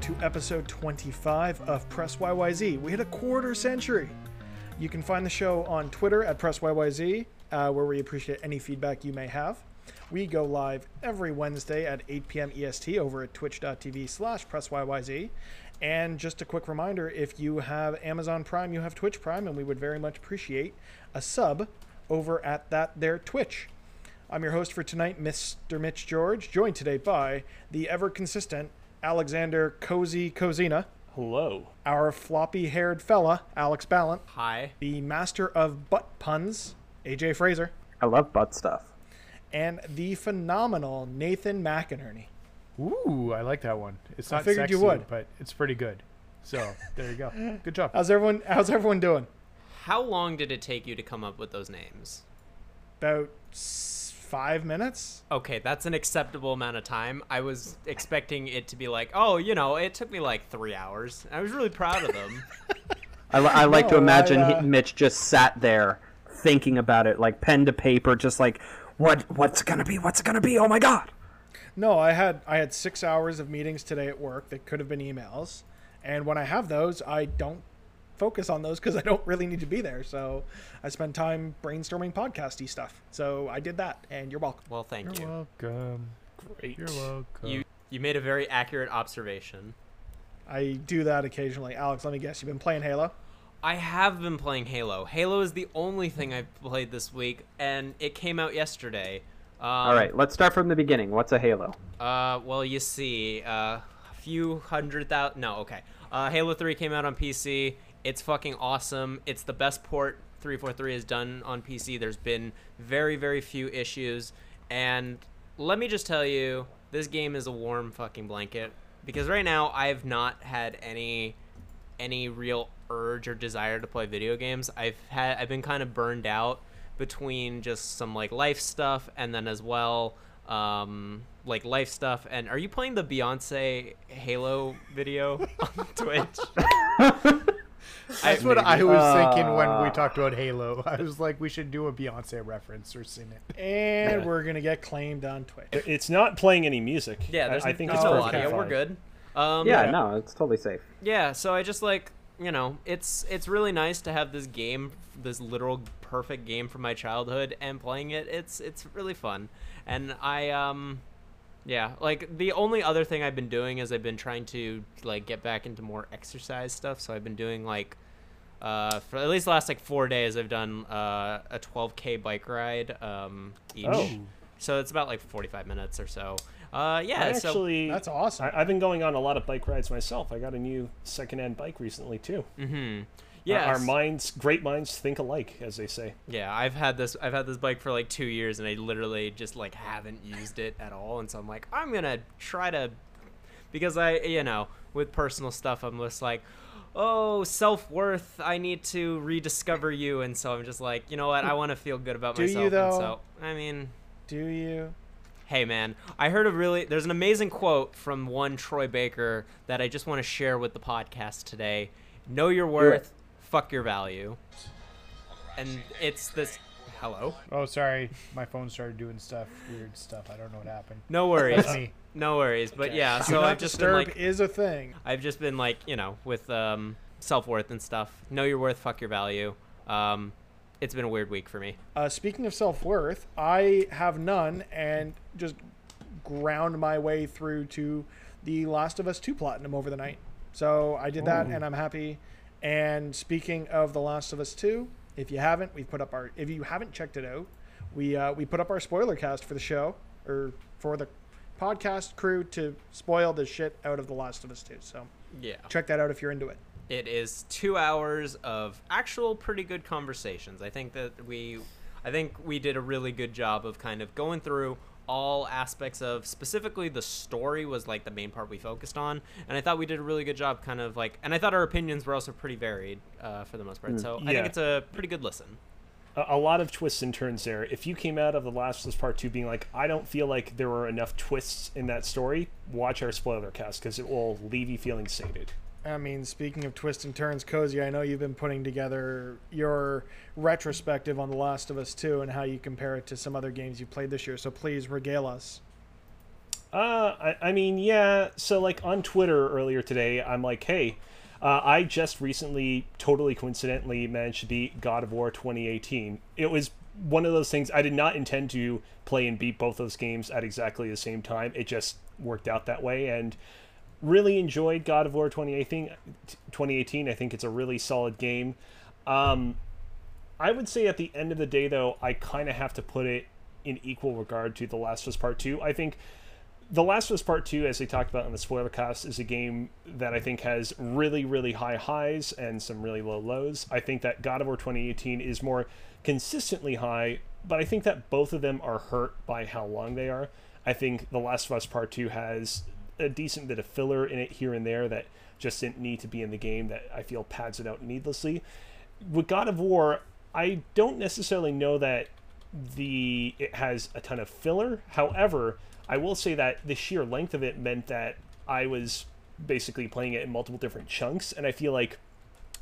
to episode 25 of Press YYZ. We hit a quarter century. You can find the show on Twitter at Press YYZ, uh, where we appreciate any feedback you may have. We go live every Wednesday at 8 p.m. EST over at twitch.tv slash PressYYZ. And just a quick reminder if you have Amazon Prime, you have Twitch Prime, and we would very much appreciate a sub over at that their Twitch. I'm your host for tonight, Mr. Mitch George, joined today by the ever consistent Alexander Cozy Cozina, Hello. our floppy haired fella, Alex Ballant, Hi. the master of butt puns, AJ Fraser, I love butt stuff. and the phenomenal Nathan McInerney. Ooh, I like that one. It's not I not figured you would. but it's pretty good. So there you go. Good job. How's everyone how's everyone doing? How long did it take you to come up with those names? About s- five minutes? Okay, that's an acceptable amount of time. I was expecting it to be like, oh, you know, it took me like three hours. I was really proud of them. I, I like to No, I, imagine uh, Mitch just sat there thinking about it, like pen to paper, just like, what? What's it gonna be? What's it gonna be? Oh my god! No, I had I had six hours of meetings today at work that could have been emails, and when I have those, I don't focus on those because I don't really need to be there. So I spend time brainstorming podcasty stuff. So I did that, and you're welcome. Well, thank You're you. welcome. Great. You're welcome. You you made a very accurate observation. I do that occasionally. Alex, let me guess, you've been playing Halo. I have been playing Halo. Halo is the only thing I've played this week, and it came out yesterday. Um, All right, let's start from the beginning. What's a Halo? Uh, well, you see, uh, a few hundred thousand. No, okay. Uh, Halo 3 came out on PC. It's fucking awesome. It's the best port 343 has done on PC. There's been very, very few issues. And let me just tell you, this game is a warm fucking blanket. Because right now, I've not had any any real urge or desire to play video games. I've had I've been kind of burned out between just some like life stuff and then as well um like life stuff and are you playing the Beyonce Halo video on Twitch? That's what I was thinking when we Uh, talked about Halo. I was like, we should do a Beyonce reference or sing it. And Yeah. we're gonna get claimed on Twitch. It's not playing any music. Yeah, there's, I, I think there's it's no perfectly audio. We're good. Um yeah, yeah. no, it's totally safe. yeah so i just like you know it's it's really nice to have this game this literal perfect game from my childhood and playing it it's it's really fun and i um yeah like the only other thing i've been doing is i've been trying to like get back into more exercise stuff so i've been doing like uh, for at least the last like four days i've done uh, a 12k bike ride um, each Oh. so it's about like 45 minutes or so uh, yeah I so actually, That's awesome. I, I've been going on a lot of bike rides myself. I got a new secondhand bike recently too. mm-hmm. Yeah, yeah our minds, great minds, think alike, as they say. Yeah, I've had this I've had this bike for like 2 years and I literally just like haven't used it at all and so I'm like I'm going to try to because I you know, with personal stuff I'm just like oh, self-worth, I need to rediscover you and so I'm just like, you know what? I want to feel good about Do you, myself though? and so I mean, Do you? hey man, I heard a really there's an amazing quote from one Troy Baker that I just want to share with the podcast today. Know your worth, fuck your value. And it's this hello. Oh, sorry. My phone started doing stuff, weird stuff. I don't know what happened. No worries. That's me. No worries. But Okay. yeah, Do so not I've just been like is a thing. I've just been like, you know, with um self worth and stuff. Know your worth, fuck your value. Um it's been a weird week for me. Uh, speaking of self worth, I have none and just ground my way through to the Last of Us 2 Platinum over the night. So I did that and I'm happy. And speaking of The Last of Us 2, if you haven't, we've put up our, if you haven't checked it out, we, uh, we put up our spoiler cast for the show or for the podcast crew to spoil the shit out of The Last of Us 2. So Yeah. check that out if you're into it. It is two hours of actual pretty good conversations. I think that we, I think we did a really good job of kind of going through all aspects of specifically the story was like the main part we focused on, and I thought we did a really good job, kind of like, and I thought our opinions were also pretty varied uh, for the most part. So I think it's a pretty good listen. A, a lot of twists and turns there. If you came out of The Last of Us Part 2 being like, I don't feel like there were enough twists in that story, watch our spoiler cast because it will leave you feeling sated. I mean, speaking of twists and turns, Cozy, I know you've been putting together your retrospective on The Last of Us 2 and how you compare it to some other games you've played this year. So please regale us. Uh, I, I mean, yeah. So, like on Twitter earlier today, I'm like, hey, uh, I just recently, totally coincidentally, managed to beat God of War 2018. It was one of those things I did not intend to play and beat both those games at exactly the same time. It just worked out that way, and really enjoyed God of War 2018. 2018. I think it's a really solid game. Um, I would say at the end of the day, though, I kind of have to put it in equal regard to The Last of Us Part 2. I think The Last of Us Part 2, as they talked about in the spoiler cast, is a game that I think has really, really high highs and some really low lows. I think that God of War 2018 is more consistently high, but I think that both of them are hurt by how long they are. I think The Last of Us Part 2 has a decent bit of filler in it here and there that just didn't need to be in the game that I feel pads it out needlessly. With God of War, I don't necessarily know that the it has a ton of filler. However, I will say that the sheer length of it meant that I was basically playing it in multiple different chunks, and I feel like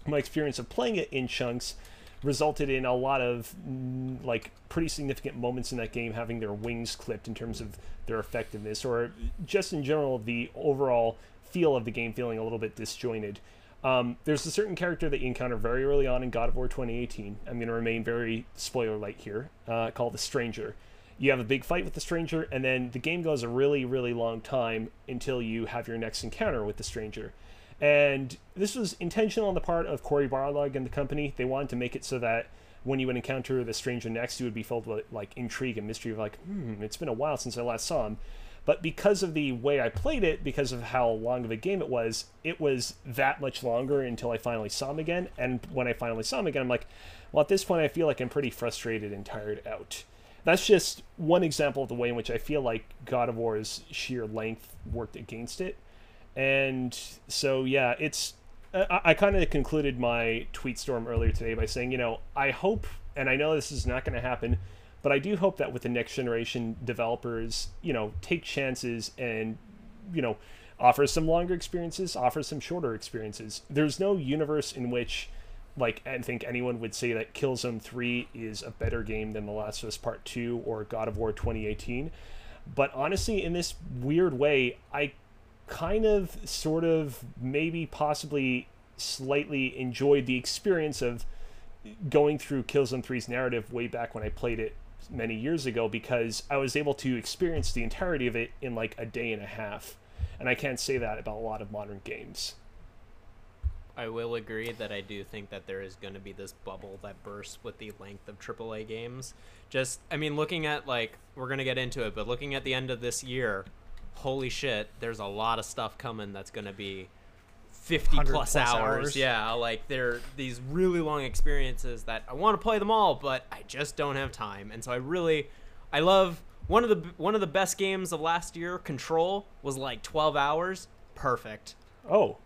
my experience of playing it in chunks resulted in a lot of mm, like pretty significant moments in that game having their wings clipped in terms of their effectiveness or just in general the overall feel of the game feeling a little bit disjointed um, there's a certain character that you encounter very early on in God of War 2018. I'm going to remain very spoiler light here, uh, called the Stranger. You have a big fight with the Stranger, and then the game goes a really, really long time until you have your next encounter with the Stranger. And this was intentional on the part of Cory Barlog and the company. They wanted to make it so that when you would encounter the stranger next, you would be filled with like intrigue and mystery of like, hmm, it's been a while since I last saw him. But because of the way I played it, because of how long of a game it was, it was that much longer until I finally saw him again. And when I finally saw him again, I'm like, well, at this point, I feel like I'm pretty frustrated and tired out. That's just one example of the way in which I feel like God of War's sheer length worked against it. And so, yeah, it's. I, I kind of concluded my tweet storm earlier today by saying, you know, I hope, and I know this is not going to happen, but I do hope that with the next generation developers, you know, take chances and, you know, offer some longer experiences, offer some shorter experiences. There's no universe in which, like, I think anyone would say that Killzone 3 is a better game than The Last of Us Part 2 or God of War 2018. But honestly, in this weird way, I kind of, sort of, maybe, possibly, slightly enjoyed the experience of going through Killzone 3's narrative way back when I played it many years ago because I was able to experience the entirety of it in like a day and a half. And I can't say that about a lot of modern games. I will agree that I do think that there is going to be this bubble that bursts with the length of AAA games. Just, I mean, looking at like we're going to get into it, but looking at the end of this year, holy shit, there's a lot of stuff coming that's going to be 50 plus, plus hours. hours. Yeah, like they're these really long experiences that I want to play them all, but I just don't have time. And so I really I love one of the one of the best games of last year, Control, was like 12 hours. Perfect. Oh.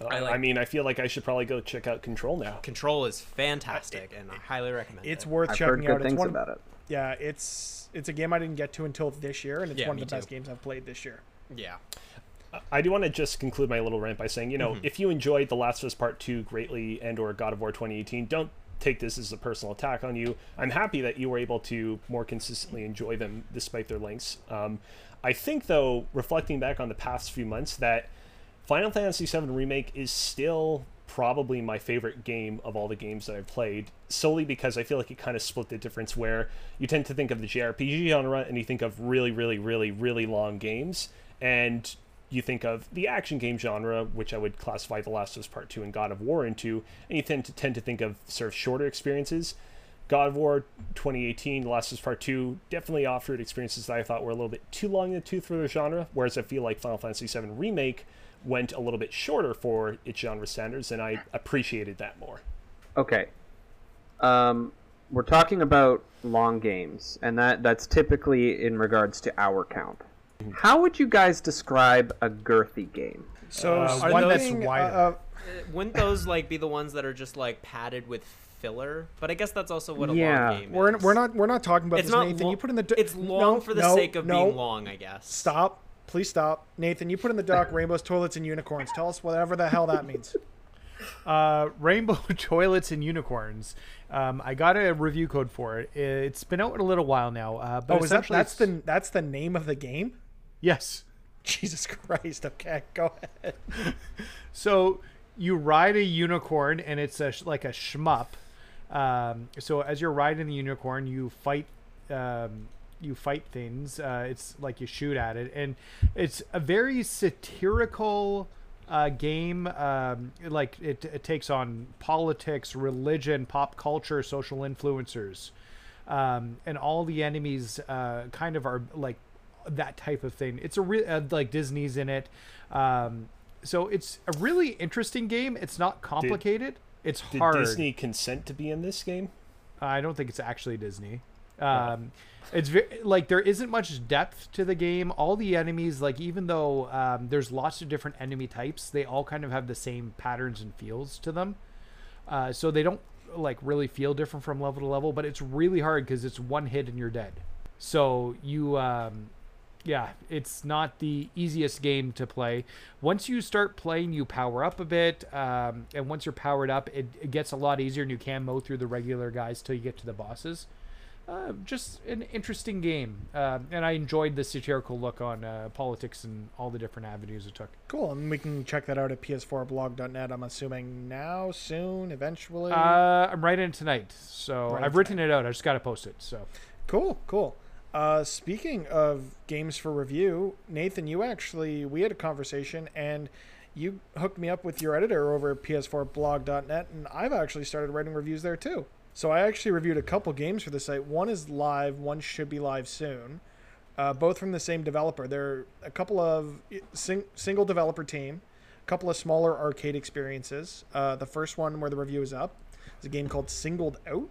I I, like- I mean, I feel like I should probably go check out Control now. Control is fantastic and I highly recommend It's it. It's worth I've heard checking good out. It's things one, about it. Yeah, it's it's a game I didn't get to until this year, and it's Yeah, one of me the best games I've played this year. yeah. I do want to just conclude my little rant by saying, you know, Mm-hmm. if you enjoyed The Last of Us Part 2 greatly and or God of War 2018, don't take this as a personal attack on you. I'm happy that you were able to more consistently enjoy them despite their lengths. Um, I think, though, reflecting back on the past few months, that Final Fantasy VII Remake is still probably my favorite game of all the games that I've played, solely because I feel like it kind of split the difference where you tend to think of the JRPG genre and you think of really, really, really, really long games, and you think of the action game genre, which I would classify The Last of Us Part 2 and God of War into, and you tend to tend to think of sort of shorter experiences. God of War 2018, The Last of Us Part 2 definitely offered experiences that I thought were a little bit too long in the tooth for the genre, whereas I feel like Final Fantasy VII Remake went a little bit shorter for its genre standards, and I appreciated that more. Okay. Um, we're talking about long games, and that that's typically in regards to hour count. How would you guys describe a girthy game? So Uh, one one that's wider. uh, Uh, Wouldn't those like be the ones that are just like padded with filler? But I guess that's also what a Yeah. long game we're is. we're not we're not talking about It's this, not Nathan. lo- you put in the do- It's long no, for the no, sake of no. being long, I guess. Stop. Please stop. Nathan, you put in the doc rainbows, toilets, and unicorns. Tell us whatever the hell that means. Uh, Rainbow Toilets and Unicorns. Um, I got a review code for it. It's been out in a little while now. Uh, but Oh, is that that's the that's the name of the game? Yes. Jesus Christ. Okay, go ahead. So you ride a unicorn, and it's a like a shmup. Um, so as you're riding the unicorn, you fight. Um, you fight things. Uh, it's like you shoot at it, and it's a very satirical uh, game. Um, like it, it takes on politics, religion, pop culture, social influencers, um, and all the enemies uh, kind of are like that type of thing. It's a real uh, like Disney's in it. Um, so it's a really interesting game. It's not complicated. it's hard. Did. Disney consent to be in this game? I don't think it's actually Disney. Um, It's very, like there isn't much depth to the game. All the enemies, like even though um, there's lots of different enemy types, they all kind of have the same patterns and feels to them. Uh, so they don't like really feel different from level to level. But it's really hard because it's one hit and you're dead. So you, um, yeah, it's not the easiest game to play. Once you start playing, you power up a bit, um, and once you're powered up, it, it gets a lot easier, and you can mow through the regular guys till you get to the bosses. Uh, just an interesting game, um, and I enjoyed the satirical look on uh, politics and all the different avenues it took. Cool, and we can check that out at ps4blog.net. I'm assuming now, soon, eventually. Uh, I'm writing it tonight, so I've written it out. I just got to post it. So Cool, cool. Uh, speaking of games for review, Nathan, you actually we had a conversation and you hooked me up with your editor over at ps4blog.net, and I've actually started writing reviews there too. So I actually reviewed a couple games for the site. One is live, one should be live soon. Uh, both from the same developer. They're a couple of sing- single developer team, a couple of smaller arcade experiences. Uh, the first one where the review is up is a game called Singled Out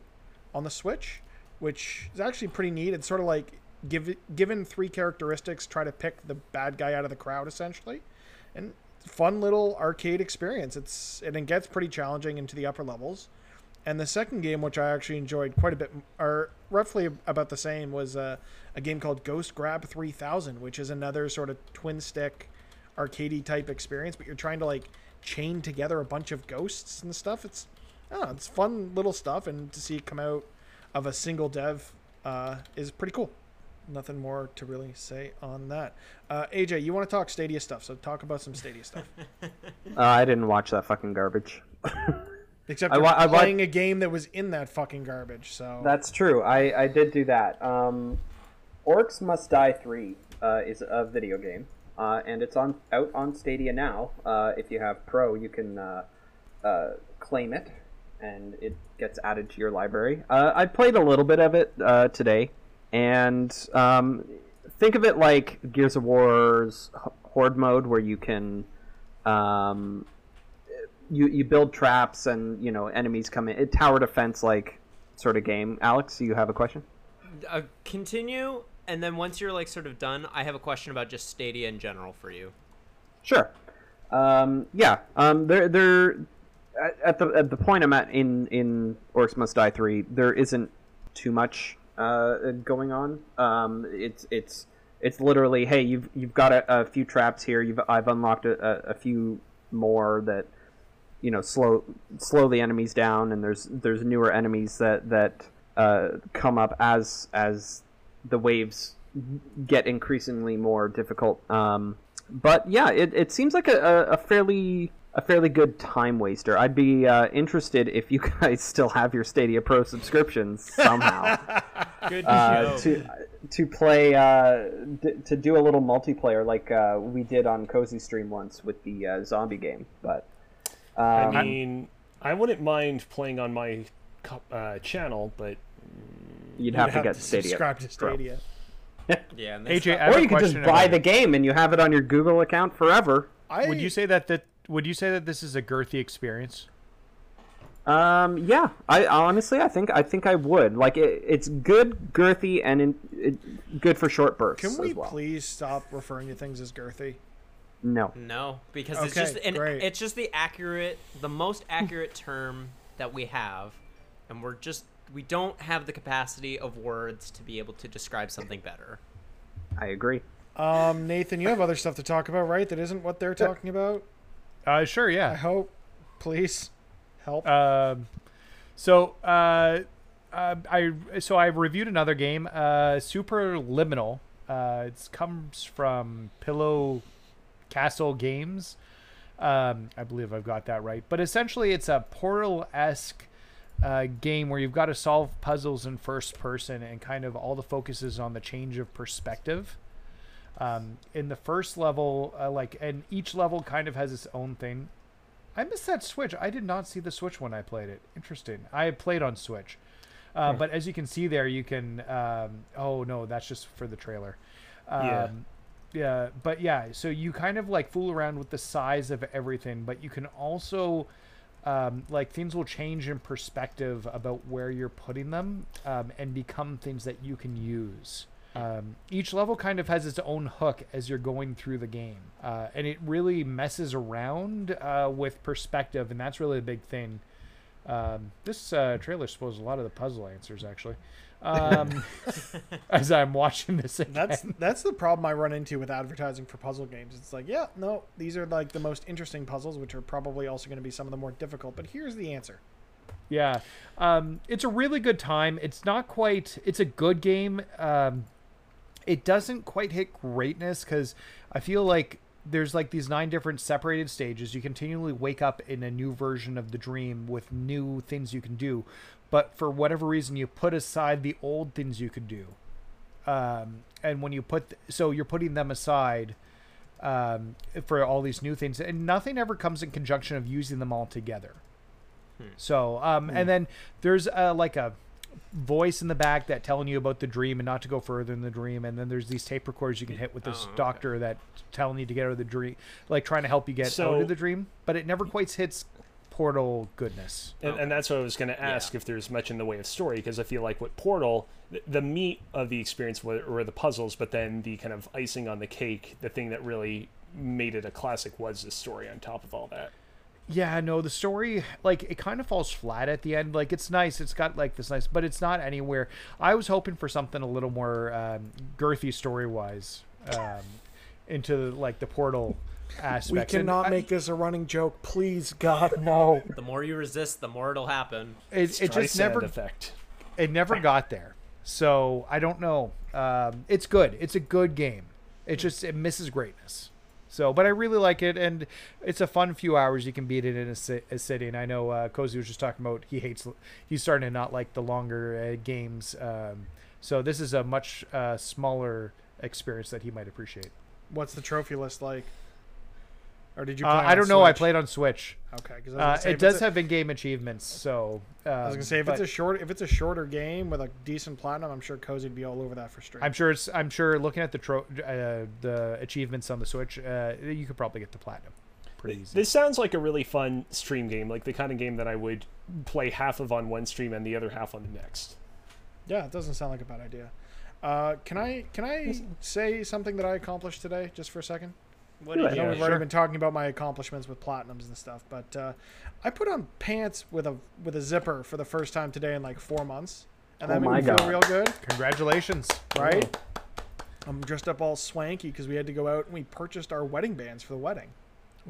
on the Switch, which is actually pretty neat. It's sort of like give given three characteristics, try to pick the bad guy out of the crowd essentially, and fun little arcade experience. It's and it gets pretty challenging into the upper levels. And the second game, which I actually enjoyed quite a bit, or roughly about the same, was uh, a game called Ghost Grab 3000, which is another sort of twin stick arcadey type experience, but you're trying to like chain together a bunch of ghosts and stuff. It's oh, it's fun little stuff, and to see it come out of a single dev uh, is pretty cool. Nothing more to really say on that. Uh, AJ, you want to talk Stadia stuff, so talk about some Stadia stuff. Uh, I didn't watch that fucking garbage. Except I I playing a game that was in that fucking garbage. So That's true. I, I did do that. Um, Orcs Must Die 3 uh, is a video game, uh, and it's on out on Stadia now. Uh, if you have Pro, you can uh, uh, claim it, and it gets added to your library. Uh, I played a little bit of it uh, today, and um, think of it like Gears of War's Horde mode, where you can um, you you build traps and you know enemies come in. It tower defense like sort of game. Alex, do you have a question? Uh, continue, and then once you're like sort of done, I have a question about just Stadia in general for you. Sure. Um, yeah. Um, they're they're at- at the at the point I'm at in in Orcs Must Die three. There isn't too much uh, going on. Um, it's it's it's literally hey you've you've got a, a few traps here. You've I've unlocked a, a, a few more that you know slow slow the enemies down, and there's there's newer enemies that that uh, come up as as the waves get increasingly more difficult. Um, but yeah, it, it seems like a, a, fairly a fairly good time waster. I'd be uh, interested if you guys still have your Stadia Pro subscriptions somehow Good uh, to to play uh, d- to do a little multiplayer like uh, we did on Cozy Stream once with the uh, zombie game. But I um, mean, I wouldn't mind playing on my uh, channel, but you'd you have to get Stadia. subscribe to Pro. Stadia. Yeah, and AJ, stop- I have Or you could just buy the game and you have it on your Google account forever. I Would you say that that would you say that this is a girthy experience? Um, yeah, I honestly, I think, I think I would. Like, it, it's good, girthy, and in, it, good for short bursts. Can we as well. please stop referring to things as girthy? No. No, because it's just an, great. it's just the accurate, the most accurate term that we have, and we're just we don't have the capacity of words to be able to describe something better. I agree. Um, Nathan, you have other stuff to talk about, right? That isn't what they're talking about. Uh, sure, I hope. Please help. Um, so uh, uh, I so I reviewed another game, uh, Superliminal, Uh, it comes from Pillow Castle Games. Um, I believe I've got that right. But essentially, it's a Portal esque uh, game where you've got to solve puzzles in first person, and kind of all the focus is on the change of perspective. Um, in the first level, uh, like, and each level kind of has its own thing. I missed that Switch. I did not see the Switch when I played it. Interesting. I played on Switch. Uh, But as you can see there, you can. Um, oh no, that's just for the trailer. Um, Yeah. But yeah, so you kind of like fool around with the size of everything, but you can also um, like things will change in perspective about where you're putting them um, and become things that you can use. Um, each level kind of has its own hook as you're going through the game, uh, and it really messes around uh, with perspective, and that's really a big thing. Um, this uh, trailer shows a lot of the puzzle answers actually. Um, as I'm watching this again. That's that's the problem I run into with advertising for puzzle games. It's like, yeah, no, these are like the most interesting puzzles, which are probably also going to be some of the more difficult. But here's the answer. Yeah, um, it's a really good time. It's not quite. It's a good game. Um, it doesn't quite hit greatness because I feel like there's like these nine different separated stages. You continually wake up in a new version of the dream with new things you can do, but for whatever reason, you put aside the old things you could do. Um, and when you put, so you're putting them aside um, for all these new things, and nothing ever comes in conjunction of using them all together. So, um, and then there's uh, like a voice in the back that telling you about the dream and not to go further in the dream. And then there's these tape recorders you can hit with this Oh, okay. doctor that telling you to get out of the dream, like trying to help you get out of the dream. But it never quite hits portal goodness. And, and that's what I was going to ask Yeah. if there's much in the way of story because I feel like with Portal, the, the meat of the experience were, were the puzzles, but then the kind of icing on the cake, the thing that really made it a classic was the story on top of all that. Yeah, no, the story like it kind of falls flat at the end. Like it's nice, it's got like this nice, but it's not anywhere. I was hoping for something a little more um, girthy story wise, um, into like the portal aspects. We And cannot I- make this a running joke, please, God, no. The more you resist, the more it'll happen. it. It just never effect. it never got there. So I don't know. Um, it's good. It's a good game. It just it misses greatness. So, but I really like it, and it's a fun few hours. You can beat it in a, a sitting. I know uh, Cozy was just talking about he hates. He's starting to not like the longer uh, games. Um, so this is a much uh, smaller experience that he might appreciate. What's the trophy list like? Or did you? Uh, Play I don't know. I played on Switch. Okay, because Uh, it does have in-game achievements. So um, I was gonna say if but it's a short, if it's a shorter game with a decent platinum, I'm sure Cozy'd be all over that for straight. I'm sure it's. I'm sure looking at the tro- uh, the achievements on the Switch, uh, you could probably get the platinum. Pretty easy. This sounds like a really fun stream game, like the kind of game that I would play half of on one stream and the other half on the next. Yeah, it doesn't sound like a bad idea. Uh, can I can I say something that I accomplished today, just for a second? What Do did it. I know Yeah, we've sure. already been talking about my accomplishments with platinums and stuff, but uh, I put on pants with a with a zipper for the first time today in like four months, and that Oh made my me feel real good, Congratulations. right? I'm dressed up all swanky because we had to go out and we purchased our wedding bands for the wedding.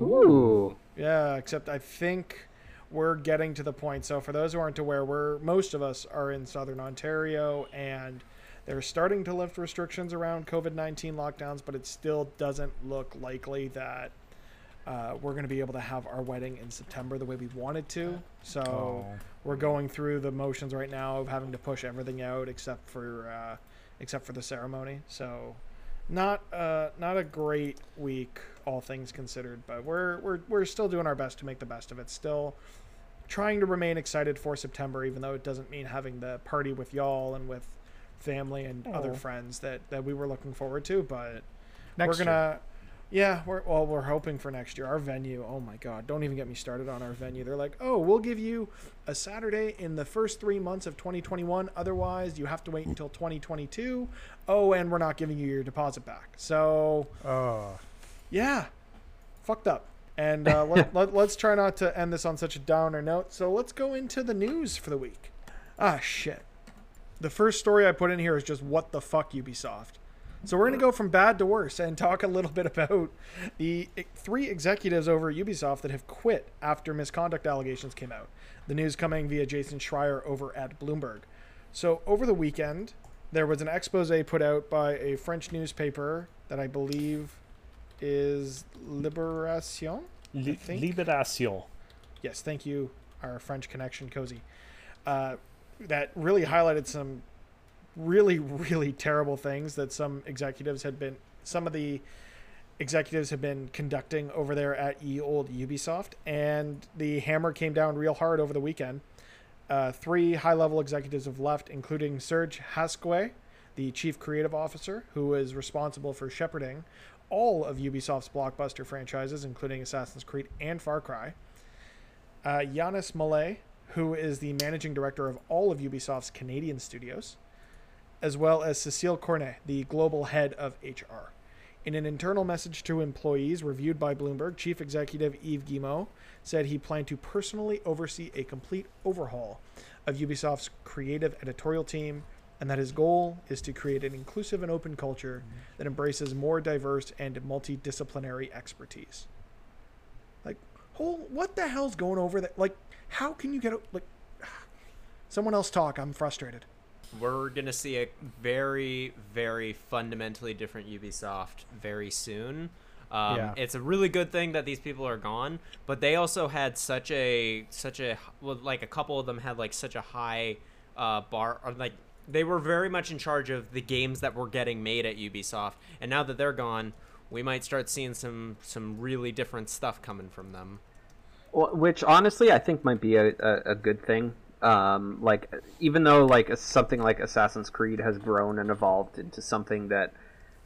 Ooh. Yeah, except I think we're getting to the point. So for those who aren't aware, we're most of us are in southern Ontario and they're starting to lift restrictions around COVID-19 lockdowns, but it still doesn't look likely that uh, we're going to be able to have our wedding in September the way we wanted to. So Oh. we're going through the motions right now of having to push everything out except for uh, except for the ceremony. So not uh, not a great week, all things considered, but we're we're we're still doing our best to make the best of it. Still trying to remain excited for September, even though it doesn't mean having the party with y'all and with family and other friends that that we were looking forward to. But Next we're year. gonna. Yeah, we're well. We're hoping for next year. Our venue. Oh my God! Don't even get me started on our venue. They're like, oh, we'll give you a Saturday in the first three months of 2021. Otherwise, you have to wait until 2022. Oh, and we're not giving you your deposit back. So Oh. yeah, fucked up. And uh, let, let, let's try not to end this on such a downer note. So let's go into the news for the week. Ah, shit. The first story I put in here is just what the fuck Ubisoft. So we're going to go from bad to worse and talk a little bit about the three executives over at Ubisoft that have quit after misconduct allegations came out. The news coming via Jason Schreier over at Bloomberg. So over the weekend, there was an expose put out by a French newspaper that I believe is Liberation. Li- Liberation. Yes, thank you, our French connection, Cozy. Uh, that really highlighted some really, really terrible things that some executives had been, some of the executives have been conducting over there at ye old Ubisoft, and the hammer came down real hard over the weekend. Uh, three high-level executives have left, including Serge Hascoët, the chief creative officer, who is responsible for shepherding all of Ubisoft's blockbuster franchises, including Assassin's Creed and Far Cry. Uh, Yannis Mallat, who is the managing director of all of Ubisoft's Canadian studios, as well as Cecile Cornet, the global head of HR. In an internal message to employees reviewed by Bloomberg, Chief Executive Yves Guillemot said he planned to personally oversee a complete overhaul of Ubisoft's creative editorial team, and that his goal is to create an inclusive and open culture that embraces more diverse and multidisciplinary expertise. Whole, what the hell's going over that? Like, how can you get a, like? Someone else talk. I'm frustrated. We're gonna see a very, very fundamentally different Ubisoft very soon. Um, Yeah. It's a really good thing that these people are gone, but they also had such a such a well, like a couple of them had like such a high uh, bar, or like they were very much in charge of the games that were getting made at Ubisoft, and now that they're gone, we might start seeing some some really different stuff coming from them. Well, which honestly I think might be a, a, a good thing. Um, like even though like something like Assassin's Creed has grown and evolved into something that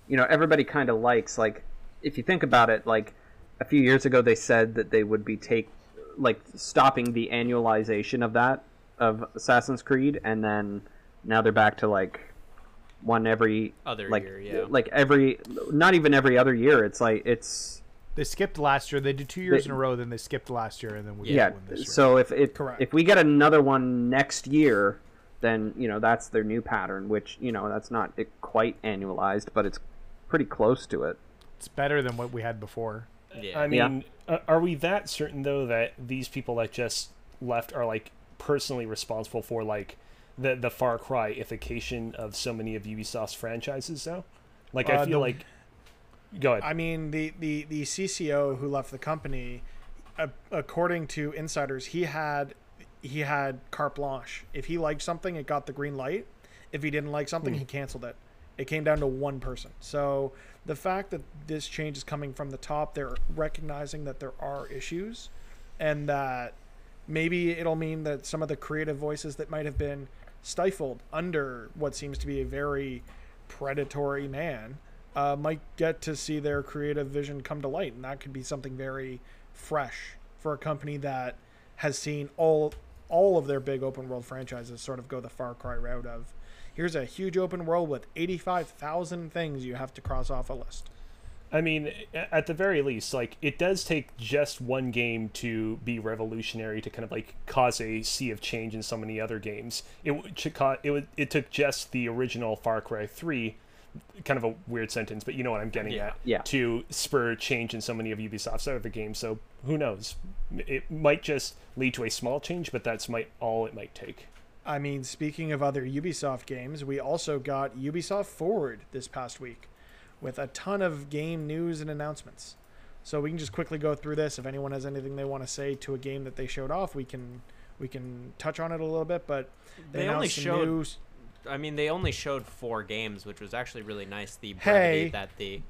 you know everybody kind of likes. Like if you think about it, like a few years ago they said that they would be take like stopping the annualization of that of Assassin's Creed, and then now they're back to like one every Other like year, yeah. like every not even every other year. It's like it's They skipped last year. They did two years They- in a row. Then they skipped last year, and then we yeah. got one this year. So if it Correct. if we get another one next year, then you know that's their new pattern. Which you know that's not it quite annualized, but it's pretty close to it. it's better than what we had before. Yeah. I mean, uh, are we that certain though that these people that just left are like personally responsible for like the the Far Cry ification of so many of Ubisoft's franchises though? Like I Uh, feel the- like go ahead. I mean, the the the CCO who left the company, uh, according to insiders, he had he had carte blanche. If he liked something, it got the green light. If he didn't like something, he canceled it. It came down to one person. So the fact that this change is coming from the top, they're recognizing that there are issues, and that maybe it'll mean that some of the creative voices that might have been stifled under what seems to be a very predatory man uh, might get to see their creative vision come to light, and that could be something very fresh for a company that has seen all all of their big open world franchises sort of go the Far Cry route of here's a huge open world with 85,000 things you have to cross off a list. I mean, at the very least, like it does take just one game to be revolutionary to kind of like cause a sea of change in so many other games. It w- to ca- it it took just the original Far Cry three, kind of a weird sentence, but you know what I'm getting Yeah. at. Yeah. To spur change in so many of Ubisoft's other games. So who knows? It might just lead to a small change, but that's might all it might take. I mean, speaking of other Ubisoft games, we also got Ubisoft Forward this past week with a ton of game news and announcements. So we can just quickly go through this. If anyone has anything they want to say to a game that they showed off, we can we can touch on it a little bit. But they, They only showed- news. I mean, they only showed four games, which was actually really nice. The Hey. that the.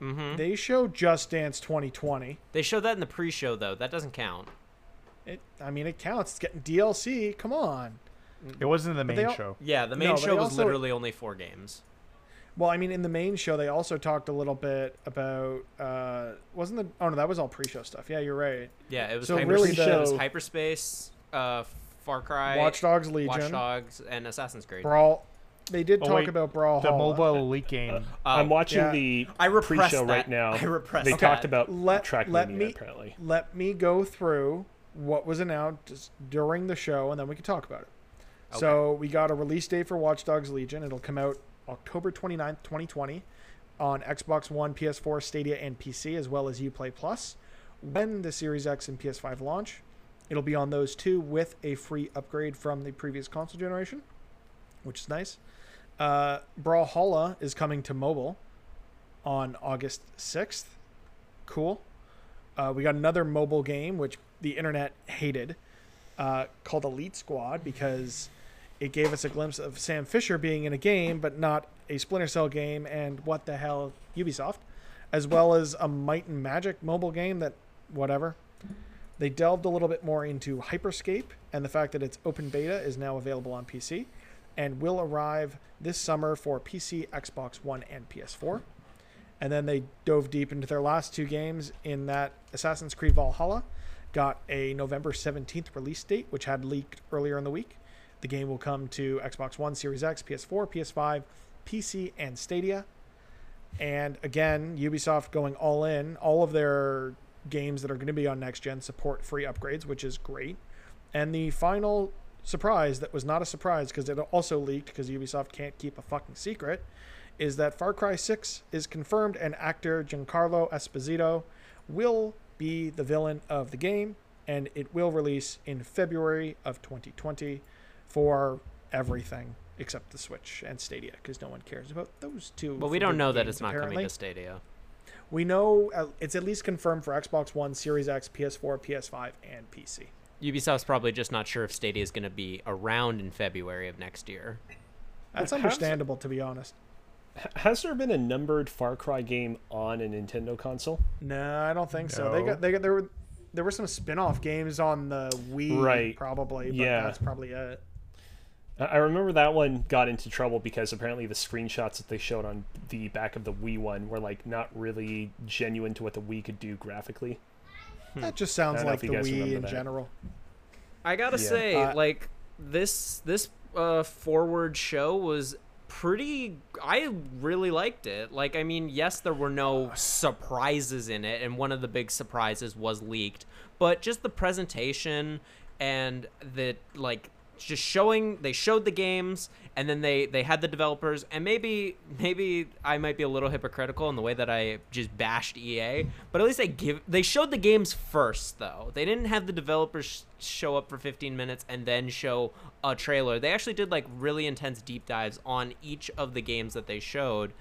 hmm They showed Just Dance 2020. They showed that in the pre-show though. That doesn't count. It, I mean, it counts. It's getting DLC. Come on. It wasn't the main all- show. Yeah, the main No, show was also- literally only four games. Well, I mean, in the main show, they also talked a little bit about. Uh, wasn't the? Oh no, that was all pre-show stuff. Yeah, you're right. Yeah, it was So hyper- really it was the- hyperspace, uh, Far Cry, Watch Dogs Legion, Watch Dogs, and Assassin's Creed. Brawl. They did Oh, talk wait, about Brawl. The mobile elite game. I'm watching yeah. the I repressed pre-show right now. I repressed they that. talked about Let- track let media me- apparently. Let me go through what was announced during the show, and then we can talk about it. So we got a release date for Watch Dogs Legion. It'll come out October 29th, 2020 on Xbox One, PS4, Stadia, and PC, as well as Uplay Plus. When the Series X and PS5 launch, it'll be on those two with a free upgrade from the previous console generation, which is nice. Uh, Brawlhalla is coming to mobile on August 6th. Cool. Uh, we got another mobile game, which the internet hated, uh, called Elite Squad because it gave us a glimpse of Sam Fisher being in a game, but not a Splinter Cell game, and what the hell, Ubisoft, as well as a Might and Magic mobile game that, whatever. They delved a little bit more into Hyperscape and the fact that its open beta is now available on PC and will arrive this summer for PC, Xbox One, and PS4. And then they dove deep into their last two games in that Assassin's Creed Valhalla got a November 17th release date, which had leaked earlier in the week. The game will come to Xbox One, Series X, PS4, PS5, PC, and Stadia. And again, Ubisoft going all in. All of their games that are going to be on next gen support free upgrades, which is great. And the final surprise that was not a surprise because it also leaked because Ubisoft can't keep a fucking secret is that Far Cry 6 is confirmed and actor Giancarlo Esposito will be the villain of the game and it will release in February of 2020 for everything except the Switch and Stadia because no one cares about those two. But we don't forbidden know that it's not apparently. coming to Stadia. We know uh, it's at least confirmed for Xbox One, Series X, PS4, PS5, and PC. Ubisoft's probably just not sure if Stadia is going to be around in February of next year. That's understandable, to be honest. Has there been a numbered Far Cry game on a Nintendo console? No, I don't think so. They got they got there were there were some spin-off games on the Wii, Right. Probably, but Yeah. that's probably it. I I remember that one got into trouble because apparently the screenshots that they showed on the back of the Wii one were like not really genuine to what the Wii could do graphically. That just sounds like the Wii in that. general. I gotta Yeah. say, Uh, like this this uh, forward show was pretty. I really liked it. Like, I mean, yes, there were no surprises in it, and one of the big surprises was leaked. But just the presentation and the like, just showing they showed the games, and then they they had the developers, and maybe maybe I might be a little hypocritical in the way that I just bashed EA, but at least they give they showed the games first though. They didn't have the developers show up for 15 minutes and then show a trailer. They actually did like really intense deep dives on each of the games that they showed.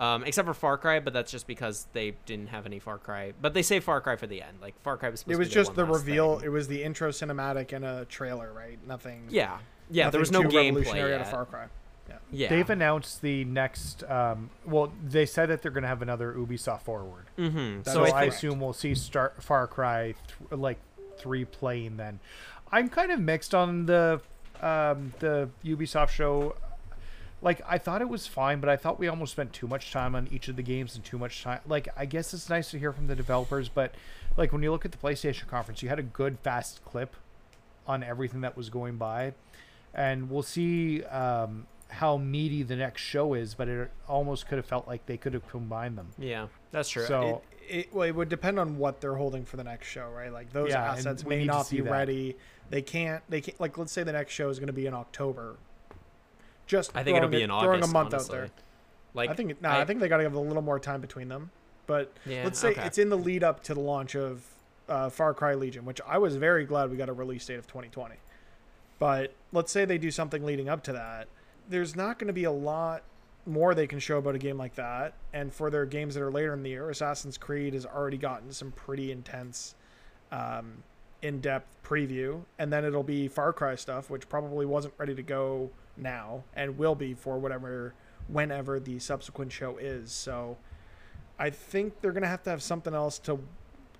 Um, except for Far Cry, but that's just because they didn't have any Far Cry. But they say Far Cry for the end. Like Far Cry was supposed It was to be just the reveal. thing. It was the intro cinematic and a trailer, right? Nothing. Yeah, yeah. nothing There was no too gameplay revolutionary out of. Far Cry. Yeah. Yeah, They've announced the next. Um, well, they said that they're going to have another Ubisoft Forward. mm-hmm. That so is I assume we'll see start Far Cry th- like three playing then. I'm kind of mixed on the um, the Ubisoft show. Like I thought it was fine, but I thought we almost spent too much time on each of the games and too much time. Like I guess it's nice to hear from the developers, but like when you look at the PlayStation conference, you had a good fast clip on everything that was going by, and we'll see um, how meaty the next show is. But it almost could have felt like they could have combined them. yeah, that's true. So It, it, well, it would depend on what they're holding for the next show, right? Like those Yeah, assets may not be that. ready. They can't. They can't. Like, let's say the next show is going to be in October. Just I think it'll be it- in throwing a month honestly. out there. Like I think. No, I, think they got to give a little more time between them. But Yeah, let's say okay. it's in the lead up to the launch of uh, Far Cry Legion, which I was very glad we got a release date of 2020. But let's say they do something leading up to that. There's not going to be a lot more they can show about a game like that. And for their games that are later in the year, Assassin's Creed has already gotten some pretty intense, um, in depth preview. And then it'll be Far Cry stuff, which probably wasn't ready to go now and will be for whatever, whenever the subsequent show is. So I think they're going to have to have something else to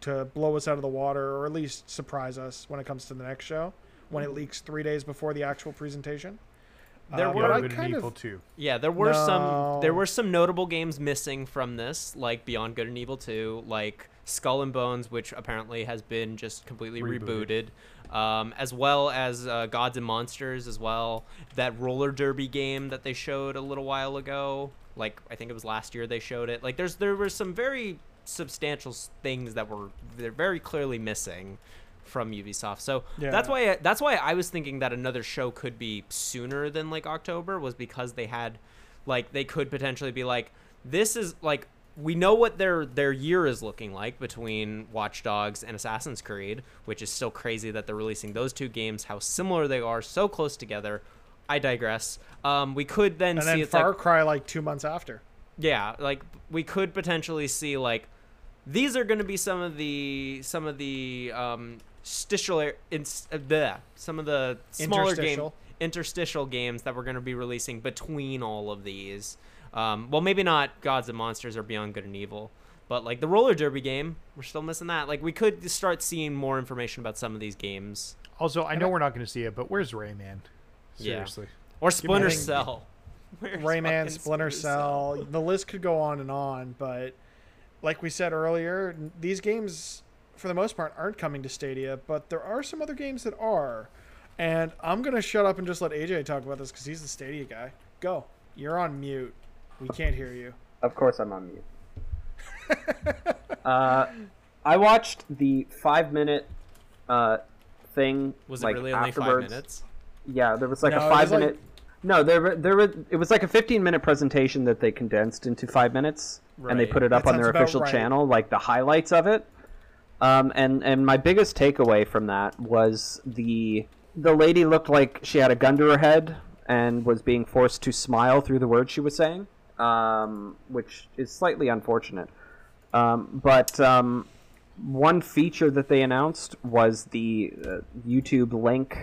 to blow us out of the water or at least surprise us when it comes to the next show when it leaks three days before the actual presentation. There Uh, were- but Good and kind Evil of, too. Yeah, there were some there were some notable games missing from this, like Beyond Good and Evil 2, like Skull and Bones, which apparently has been just completely rebooted, Rebooted. um, as well as uh, Gods and Monsters as well. That roller derby game that they showed a little while ago, like I think it was last year they showed it. Like there's there were some very substantial things that were they're very clearly missing from Ubisoft. So that's Yeah. why that's why I was thinking that another show could be sooner than like October was because they had like they could potentially be like this is like we know what their their year is looking like between Watch Dogs and Assassin's Creed, which is still crazy that they're releasing those two games how similar they are so close together. I digress. Um, we could then and see then Far like, Cry like two months after. yeah, like we could potentially see like these are going to be some of the some of the um stitial uh, bleh, some of the smaller game Interstitial. interstitial games that we're going to be releasing between all of these. Um, well, maybe not Gods and Monsters or Beyond Good and Evil, but like the roller derby game, we're still missing that. Like we could start seeing more information about some of these games Also, I know we're not going to see it, but where's Rayman? Yeah. Seriously. or Splinter Cell. Where's Rayman, Splinter Cell. The list could go on and on, but like we said earlier, these games, for the most part, aren't coming to Stadia. But there are some other games that are, and I'm gonna shut up and just let AJ talk about this because he's the Stadia guy. Go. You're on mute. We can't hear you. Of course, I'm on mute. uh, I watched the five minute uh, thing. Was like, it really only afterwards. five minutes? Yeah, there was like No, a it was five like- minute. No, there there were, it was like a 15 minute presentation that they condensed into five minutes, and they put it up That on their official right. channel, like the highlights of it. Um, and and my biggest takeaway from that was the the lady looked like she had a gun to her head and was being forced to smile through the words she was saying, um, which is slightly unfortunate. Um, but um, one feature that they announced was the uh, YouTube link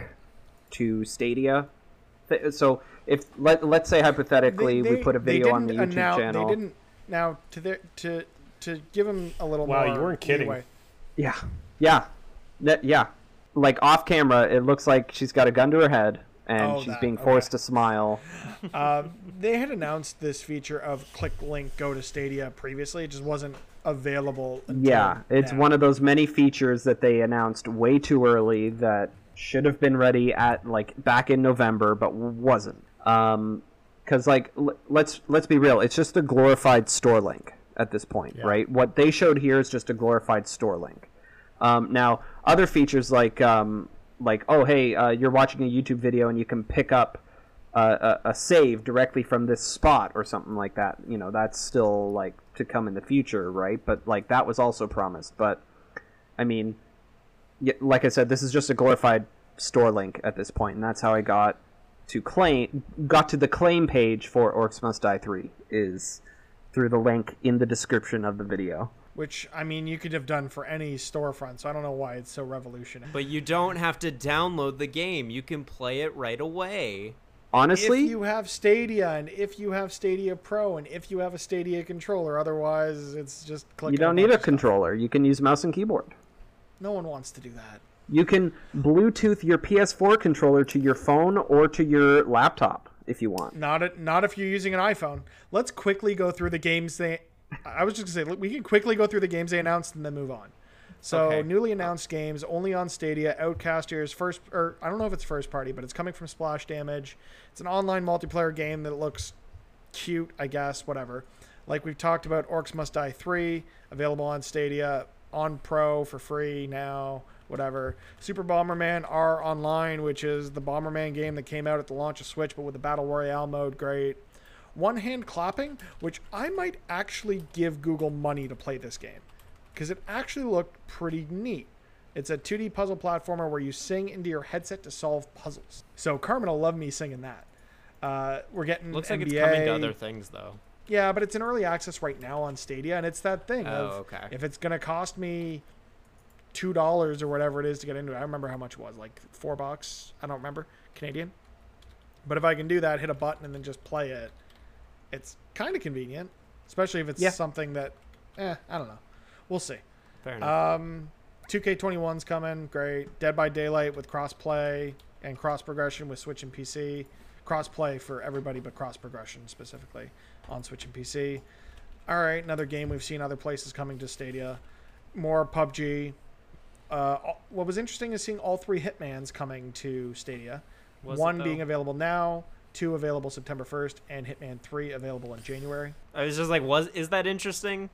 to Stadia. So if let let's say hypothetically we put a video on the YouTube annou- channel. They didn't. Now to their to to give them a little Wow, more. you weren't kidding. leeway. Yeah, yeah, yeah. Like off camera, it looks like she's got a gun to her head and Oh, she's that- being forced okay. to smile. Um, they had announced this feature of click link go to Stadia previously. It just wasn't available. Until Yeah, it's now. one of those many features that they announced way too early that should have been ready at like back in November, but wasn't. Um, because like l- let's let's be real, it's just a glorified store link at this point, right? What they showed here is just a glorified store link. Um, now, other features like um, like oh hey, uh, you're watching a YouTube video and you can pick up uh, a, a save directly from this spot or something like that. You know, that's still like to come in the future, right? But like that was also promised. But I mean, like I said, this is just a glorified store link at this point, and that's how I got to claim got to the claim page for Orcs Must Die Three is through the link in the description of the video. Which I mean, you could have done for any storefront. So I don't know why it's so revolutionary. But you don't have to download the game. You can play it right away. Honestly, if you have Stadia and if you have Stadia Pro and if you have a Stadia controller, otherwise it's just clicking. you don't bunch need a stuff. controller. You can use mouse and keyboard. No one wants to do that. You can Bluetooth your PS4 controller to your phone or to your laptop if you want. Not it. Not if you're using an iPhone. Let's quickly go through the games they. I was just gonna say we can quickly go through the games they announced and then move on. So Okay. newly announced games only on Stadia. Outcast Outcasters first, or I don't know if it's first party, but it's coming from Splash Damage. It's an online multiplayer game that looks cute, I guess. Whatever. Like we've talked about, Orcs Must Die three available on Stadia on Pro for free now. Whatever. Super Bomberman R Online, which is the Bomberman game that came out at the launch of Switch, but with the Battle Royale mode, great. One Hand Clapping, which I might actually give Google money to play this game because it actually looked pretty neat. It's a 2D puzzle platformer where you sing into your headset to solve puzzles. So Carmen will love me singing that. Uh, we're getting Looks like it's coming to other things though. Yeah, but it's in early access right now on Stadia, and it's that thing Oh, of okay. if it's gonna cost me two dollars or whatever it is to get into it. I remember how much it was, like four bucks. I don't remember Canadian. But if I can do that, hit a button and then just play it, it's kind of convenient, especially if it's Yeah. something that, eh, I don't know. We'll see. Fair enough. Um, 2K21's coming, great. Dead by Daylight with cross-play and cross progression with Switch and PC. Cross-play for everybody, but cross progression specifically on Switch and PC. All right, another game we've seen other places coming to Stadia. More PUBG. Uh, what was interesting is seeing all three Hitmans coming to Stadia. Was One being available now, two available September 1st, and Hitman 3 available in January. I was just like, was is that interesting?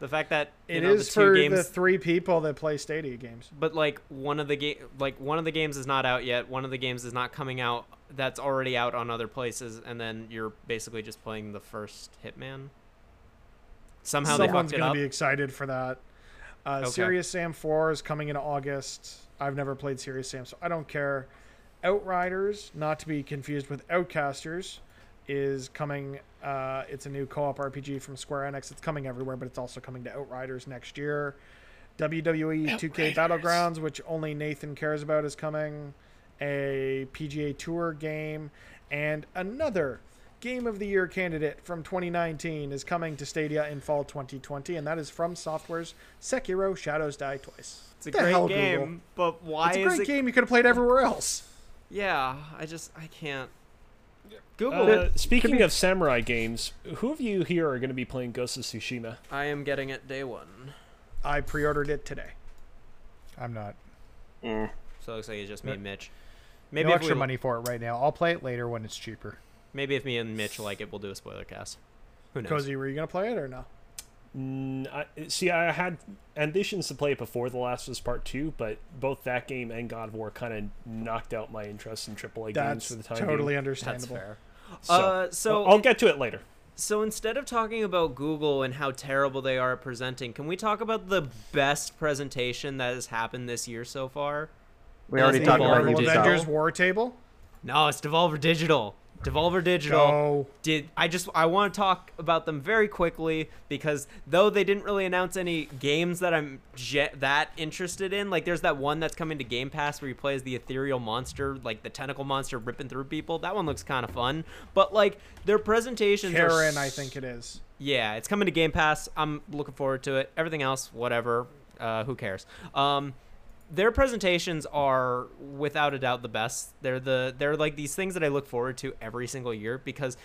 The fact that you It know, is the two for games, the three people that play Stadia games. but like one of the game, like one of the games is not out yet. One of the games is not coming out. That's already out on other places, and then you're basically just playing the first Hitman. Somehow they Someone's fucked gonna up. be excited for that. Uh, Okay. Serious Sam 4 is coming in August. I've never played Serious Sam, so I don't care. Outriders, not to be confused with Outcasters, is coming. Uh, it's a new co-op RPG from Square Enix. It's coming everywhere, but it's also coming to Outriders next year. WWE 2K Battlegrounds, which only Nathan cares about, is coming. A PGA Tour game and another Game of the Year candidate from 2019 is coming to Stadia in fall 2020, and that is From Software's Sekiro: Shadows Die Twice. It's a The great hell, game, Google? but why It's a great it? game. You could have played everywhere else. Yeah, I just I can't. Google. Uh, speaking of samurai games, who of you here are going to be playing Ghost of Tsushima? I am getting it day one. I pre-ordered it today. I'm not. Eh. So it looks like it's just me and Mitch. Maybe Maybe no extra we, money for it right now. I'll play it later when it's cheaper. Maybe if me and Mitch like it, we'll do a spoiler cast. Who knows? Cozy, were you gonna play it or no? Mm, I, see, I had ambitions to play it before The Last of Us Part Two, but both that game and God of War kind of knocked out my interest in AAA games for the time totally being. That's totally understandable. So, Uh, so I'll get to it later. So instead of talking about Google and how terrible they are at presenting, can we talk about the best presentation that has happened this year so far? We already That's talked about Marvel Marvel Avengers War Table. No, it's Devolver Digital. Devolver Digital Go. did I just I want to talk about them very quickly because though they didn't really announce any games that I'm je- that interested in, like there's that one that's coming to Game Pass where you play as the ethereal monster, like the tentacle monster ripping through people. That one looks kind of fun, but like their presentations are Carrion, I think it is. Yeah, it's coming to Game Pass. I'm looking forward to it. Everything else, whatever. Uh, who cares? Um, their presentations are without a doubt the best. They're the they're like these things that I look forward to every single year because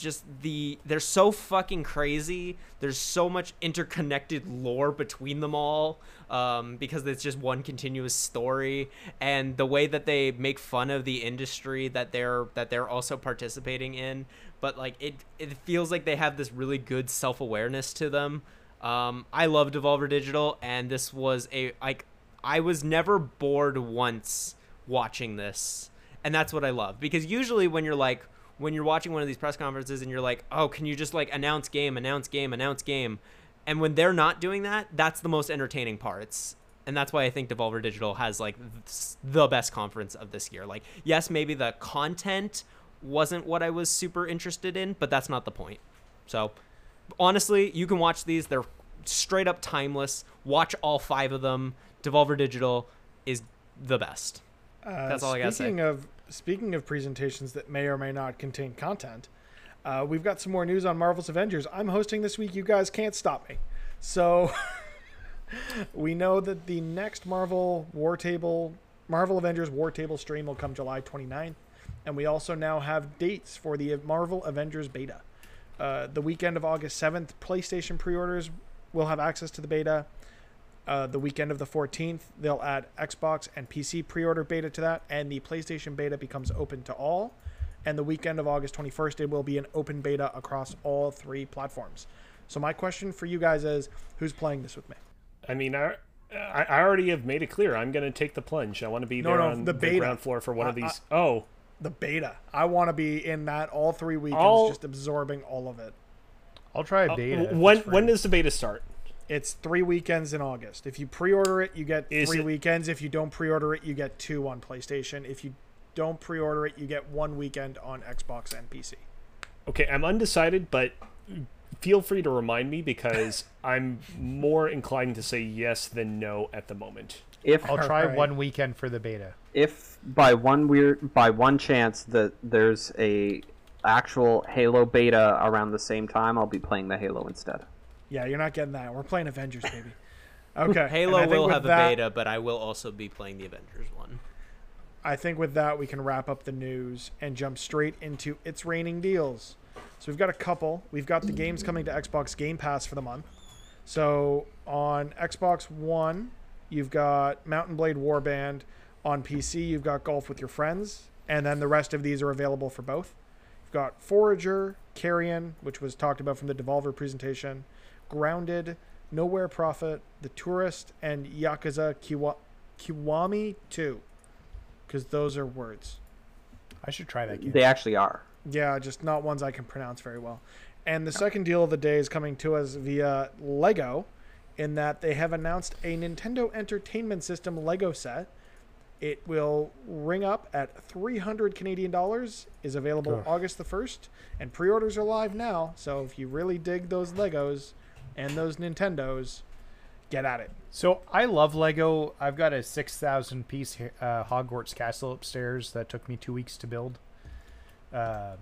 just the they're so fucking crazy. There's so much interconnected lore between them all um, because it's just one continuous story, and the way that they make fun of the industry that they're that they're also participating in. But like it, it feels like they have this really good self awareness to them. Um, I love Devolver Digital, and this was a like I was never bored once watching this, and that's what I love because usually when you're like when you're watching one of these press conferences and you're like, oh, can you just like announce game, announce game, announce game, and when they're not doing that, that's the most entertaining parts. And that's why I think Devolver Digital has like the best conference of this year. Like, yes, maybe the content wasn't what I was super interested in, but that's not the point. So, honestly, you can watch these. They're straight up timeless. Watch all five of them. Devolver Digital is the best. Uh, That's all I say. Speaking of speaking of presentations that may or may not contain content, uh, we've got some more news on Marvel's Avengers. I'm hosting this week. You guys can't stop me. So we know that the next Marvel War Table, Marvel Avengers War Table stream will come July 29th, and we also now have dates for the Marvel Avengers beta. Uh, the weekend of August 7th, PlayStation pre-orders will have access to the beta. Uh, the weekend of the 14th, they'll add Xbox and PC pre order beta to that, and the PlayStation beta becomes open to all. And the weekend of August 21st, it will be an open beta across all three platforms. So, my question for you guys is who's playing this with me? I mean, I, I I already have made it clear. I'm going to take the plunge. I want to be No, there no, on the the, beta. ground floor for one of I- these. oh, The beta. I want to be in that all three weekends, I'll- just absorbing all of it. I'll try a uh, beta. if when when does the beta start? It's three weekends in August. If you pre order it, you get Is three it- weekends. If you don't pre order it, you get two on PlayStation. If you don't pre order it, you get one weekend on Xbox and PC. Okay, I'm undecided, but feel free to remind me because I'm more inclined to say yes than no at the moment. If I'll try Alright. one weekend for the beta. if by one weird by one chance that there's a actual Halo beta around the same time, I'll be playing the Halo instead. Yeah, you're not getting that. We're playing Avengers, baby. Okay. Halo will have that- a beta, but I will also be playing the Avengers one. I think with that we can wrap up the news and jump straight into it's raining deals. So we've got a couple. We've got the games coming to Xbox Game Pass for the month. So on Xbox One, you've got Mount & Blade Warband. On PC, you've got Golf with Your Friends, and then the rest of these are available for both. You've got Forager, Carrion, which was talked about from the Devolver presentation, Grounded, Nowhere Prophet, The Tourist, and Yakuza Kiwa- Kiwami 2 because those are words. I should try that game. They actually are. Yeah, just not ones I can pronounce very well. And the second deal of the day is coming to us via Lego, in that they have announced a Nintendo Entertainment System Lego set It will ring up at 300 Canadian dollars. Is available Ugh. August the 1st, and pre-orders are live now. So if you really dig those Legos and those Nintendos, get at it. So I love Lego. I've got a six thousand piece uh, Hogwarts castle upstairs that took me two weeks to build. Um,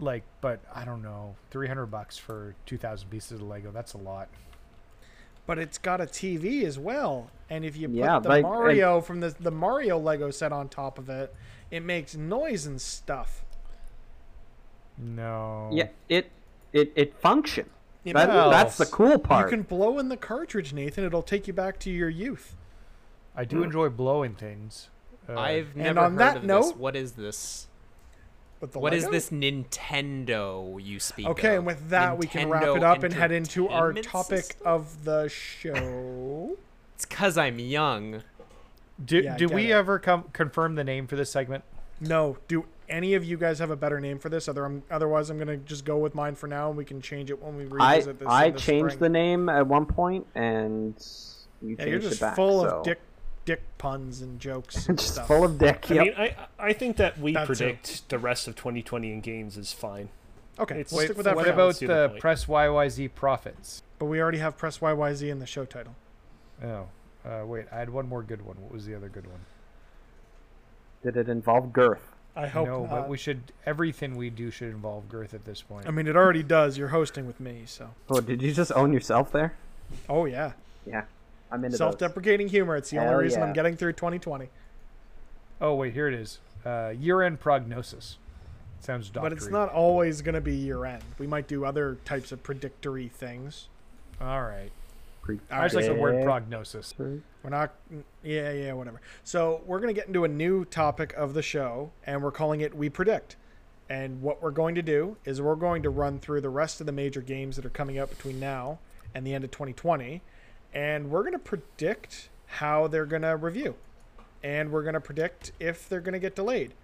like, but I don't know, three hundred bucks for two thousand pieces of Lego. That's a lot. But it's got a TV as well, and if you put Yeah, the like, Mario from the the Mario Lego set on top of it, it makes noise and stuff. No. Yeah, it it it function. It That, Well, that's the cool part. You can blow in the cartridge, Nathan. It'll take you back to your youth. I do enjoy blowing things. Uh, I've and never on heard that of this. note- What is this? With the What is Lego? this Nintendo you speak Okay, of? and with that, we can wrap it up and head into our topic System? of the show. It's because I'm young. do yeah, do we it. ever come confirm the name for this segment? No, do any of you guys have a better name for this? Other, otherwise, I'm gonna just go with mine for now, and we can change it when we I revisit this. I in the changed the name at one point, and you Yeah, changed you're just it back. full so. of dick, dick puns and jokes. And just stuff. full of dick. I Yep. mean, I I think that we That too. predict the rest of 2020 in games is fine. Okay, It's- Wait, stick with that. What for now. about Let's the the point. press YYZ profits? But we already have press YYZ in the show title. Oh, uh, wait, I had one more good one. What was the other good one? Did it involve girth? I hope no, not. but we should. Everything we do should involve girth at this point. I mean, it already does. You're hosting with me, so. Oh, did you just own yourself there? Oh yeah, Yeah, I'm into those. self-deprecating humor. It's the Hell only reason I'm getting through 2020. oh wait, here it is. Uh, year-end prognosis. Sounds doctory. But it's not always going to be year end. We might do other types of predictory things. All right. Pre- I just like the word prognosis. We're not, yeah, yeah, whatever. So we're going to get into a new topic of the show, and we're calling it We Predict. And what we're going to do is we're going to run through the rest of the major games that are coming out between now and the end of 2020, and we're going to predict how they're going to review, and we're going to predict if they're going to get delayed.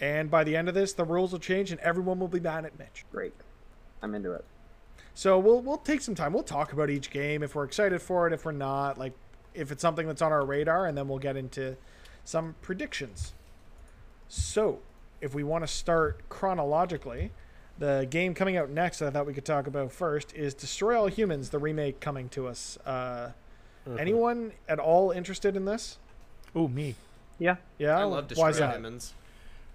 And by the end of this, the rules will change, and everyone will be mad at Mitch. Great. I'm into it. So we'll we'll take some time. We'll talk about each game if we're excited for it, if we're not, like if it's something that's on our radar, and then we'll get into some predictions. So, if we want to start chronologically, the game coming out next that I thought we could talk about first is Destroy All Humans, the remake coming to us. Uh, Anyone at all interested in this? Oh, me. Yeah. Yeah, I love why Destroy is that? Humans.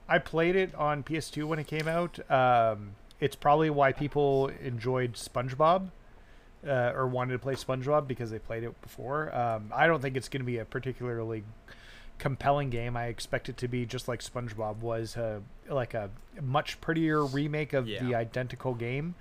I played it on PS2 when it came out. Um, it's probably why people enjoyed SpongeBob uh, or wanted to play SpongeBob because they played it before. Um, I don't think it's going to be a particularly compelling game. I expect it to be just like SpongeBob was, uh, like a much prettier remake of the identical game.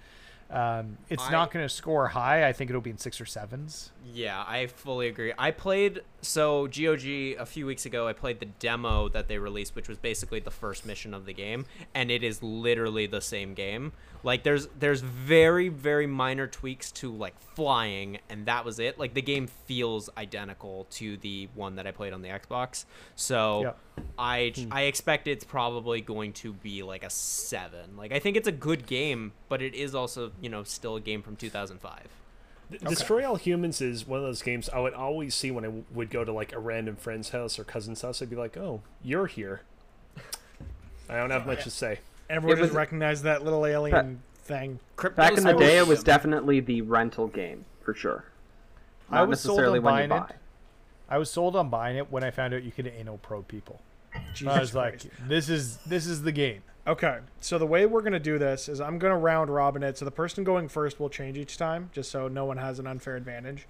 Um, it's I- not going to score high. I think it'll be in six or sevens. Yeah, I fully agree. I played so GOG a few weeks ago. I played the demo that they released, which was basically the first mission of the game, and it is literally the same game. Like there's there's very very minor tweaks to like flying, and that was it. Like the game feels identical to the one that I played on the Xbox. So Yeah. I hmm. I expect it's probably going to be like a seven. Like I think it's a good game, but it is also you know still a game from 2005. D- Destroy All Humans is one of those games I would always see when I w- would go to like a random friend's house or cousin's house. I'd be like, "Oh, you're here." I don't have much to say. Everyone It just recognized that little alien thing. Back in the day, it was awesome. definitely the rental game for sure. I Not was sold on when you buying buy. it. I was sold on buying it when I found out you could anal probe people. Jesus I was like, "This is this is the game." Okay, so the way we're gonna do this is I'm gonna round robin it. So the person going first will change each time, just so no one has an unfair advantage.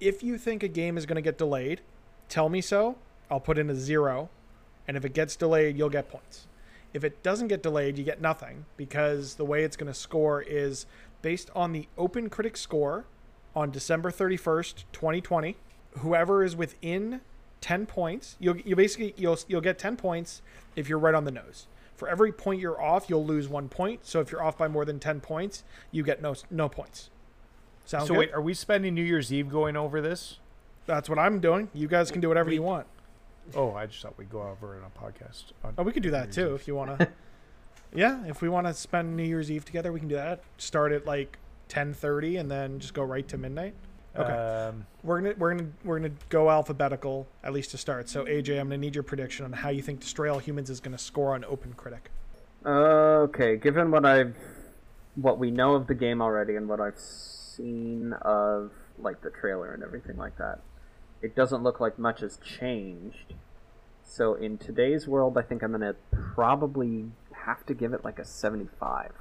If you think a game is gonna get delayed, tell me so. I'll put in a zero, and if it gets delayed, you'll get points. If it doesn't get delayed, you get nothing because the way it's gonna score is based on the Open Critic score on December 31st, 2020. Whoever is within 10 points, you'll you basically you'll you'll get 10 points if you're right on the nose. For every point you're off, you'll lose 1 point. So if you're off by more than 10 points, you get no no points. Sound so good? wait, are we spending New Year's Eve going over this? That's what I'm doing. You guys can do whatever you want. Oh, I just thought we'd go over it on a podcast. On Oh, we could do that too if you want to. yeah, if we want to spend New Year's Eve together, we can do that. Start at like 10:30 and then just go right to midnight. Okay. Um, We're gonna we're gonna we're gonna go alphabetical at least to start. So AJ, I'm gonna need your prediction on how you think Destroy All Humans is gonna score on Open Critic. Okay, given what I've, what we know of the game already, and what I've seen of like the trailer and everything like that, it doesn't look like much has changed. So in today's world, I think I'm gonna probably have to give it like a 75.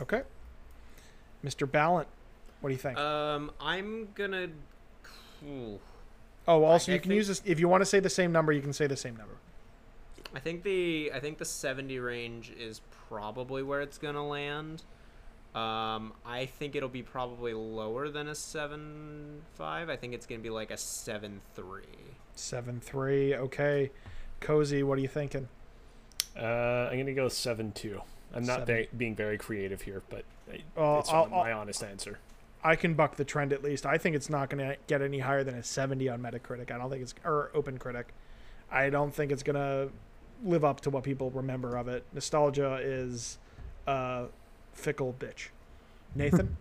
Okay. Mr. Ballant, what do you think? Um, I'm gonna. Ooh. oh, also I you can think- use this if you want to say the same number. You can say the same number. I think the I think the 70 range is probably where it's gonna land. Um, I think it'll be probably lower than a seven five. I think it's gonna be like a seven three. Seven three. Okay. Cozy, what are you thinking? Uh, I'm gonna go seven two. I'm not very, being very creative here, but I- Oh, it's I'll- my honest answer. I can buck the trend at least. I think it's not going to get any higher than a 70 on Metacritic. I don't think it's or Open Critic. I don't think it's going to live up to what people remember of it. Nostalgia is a fickle bitch. Nathan,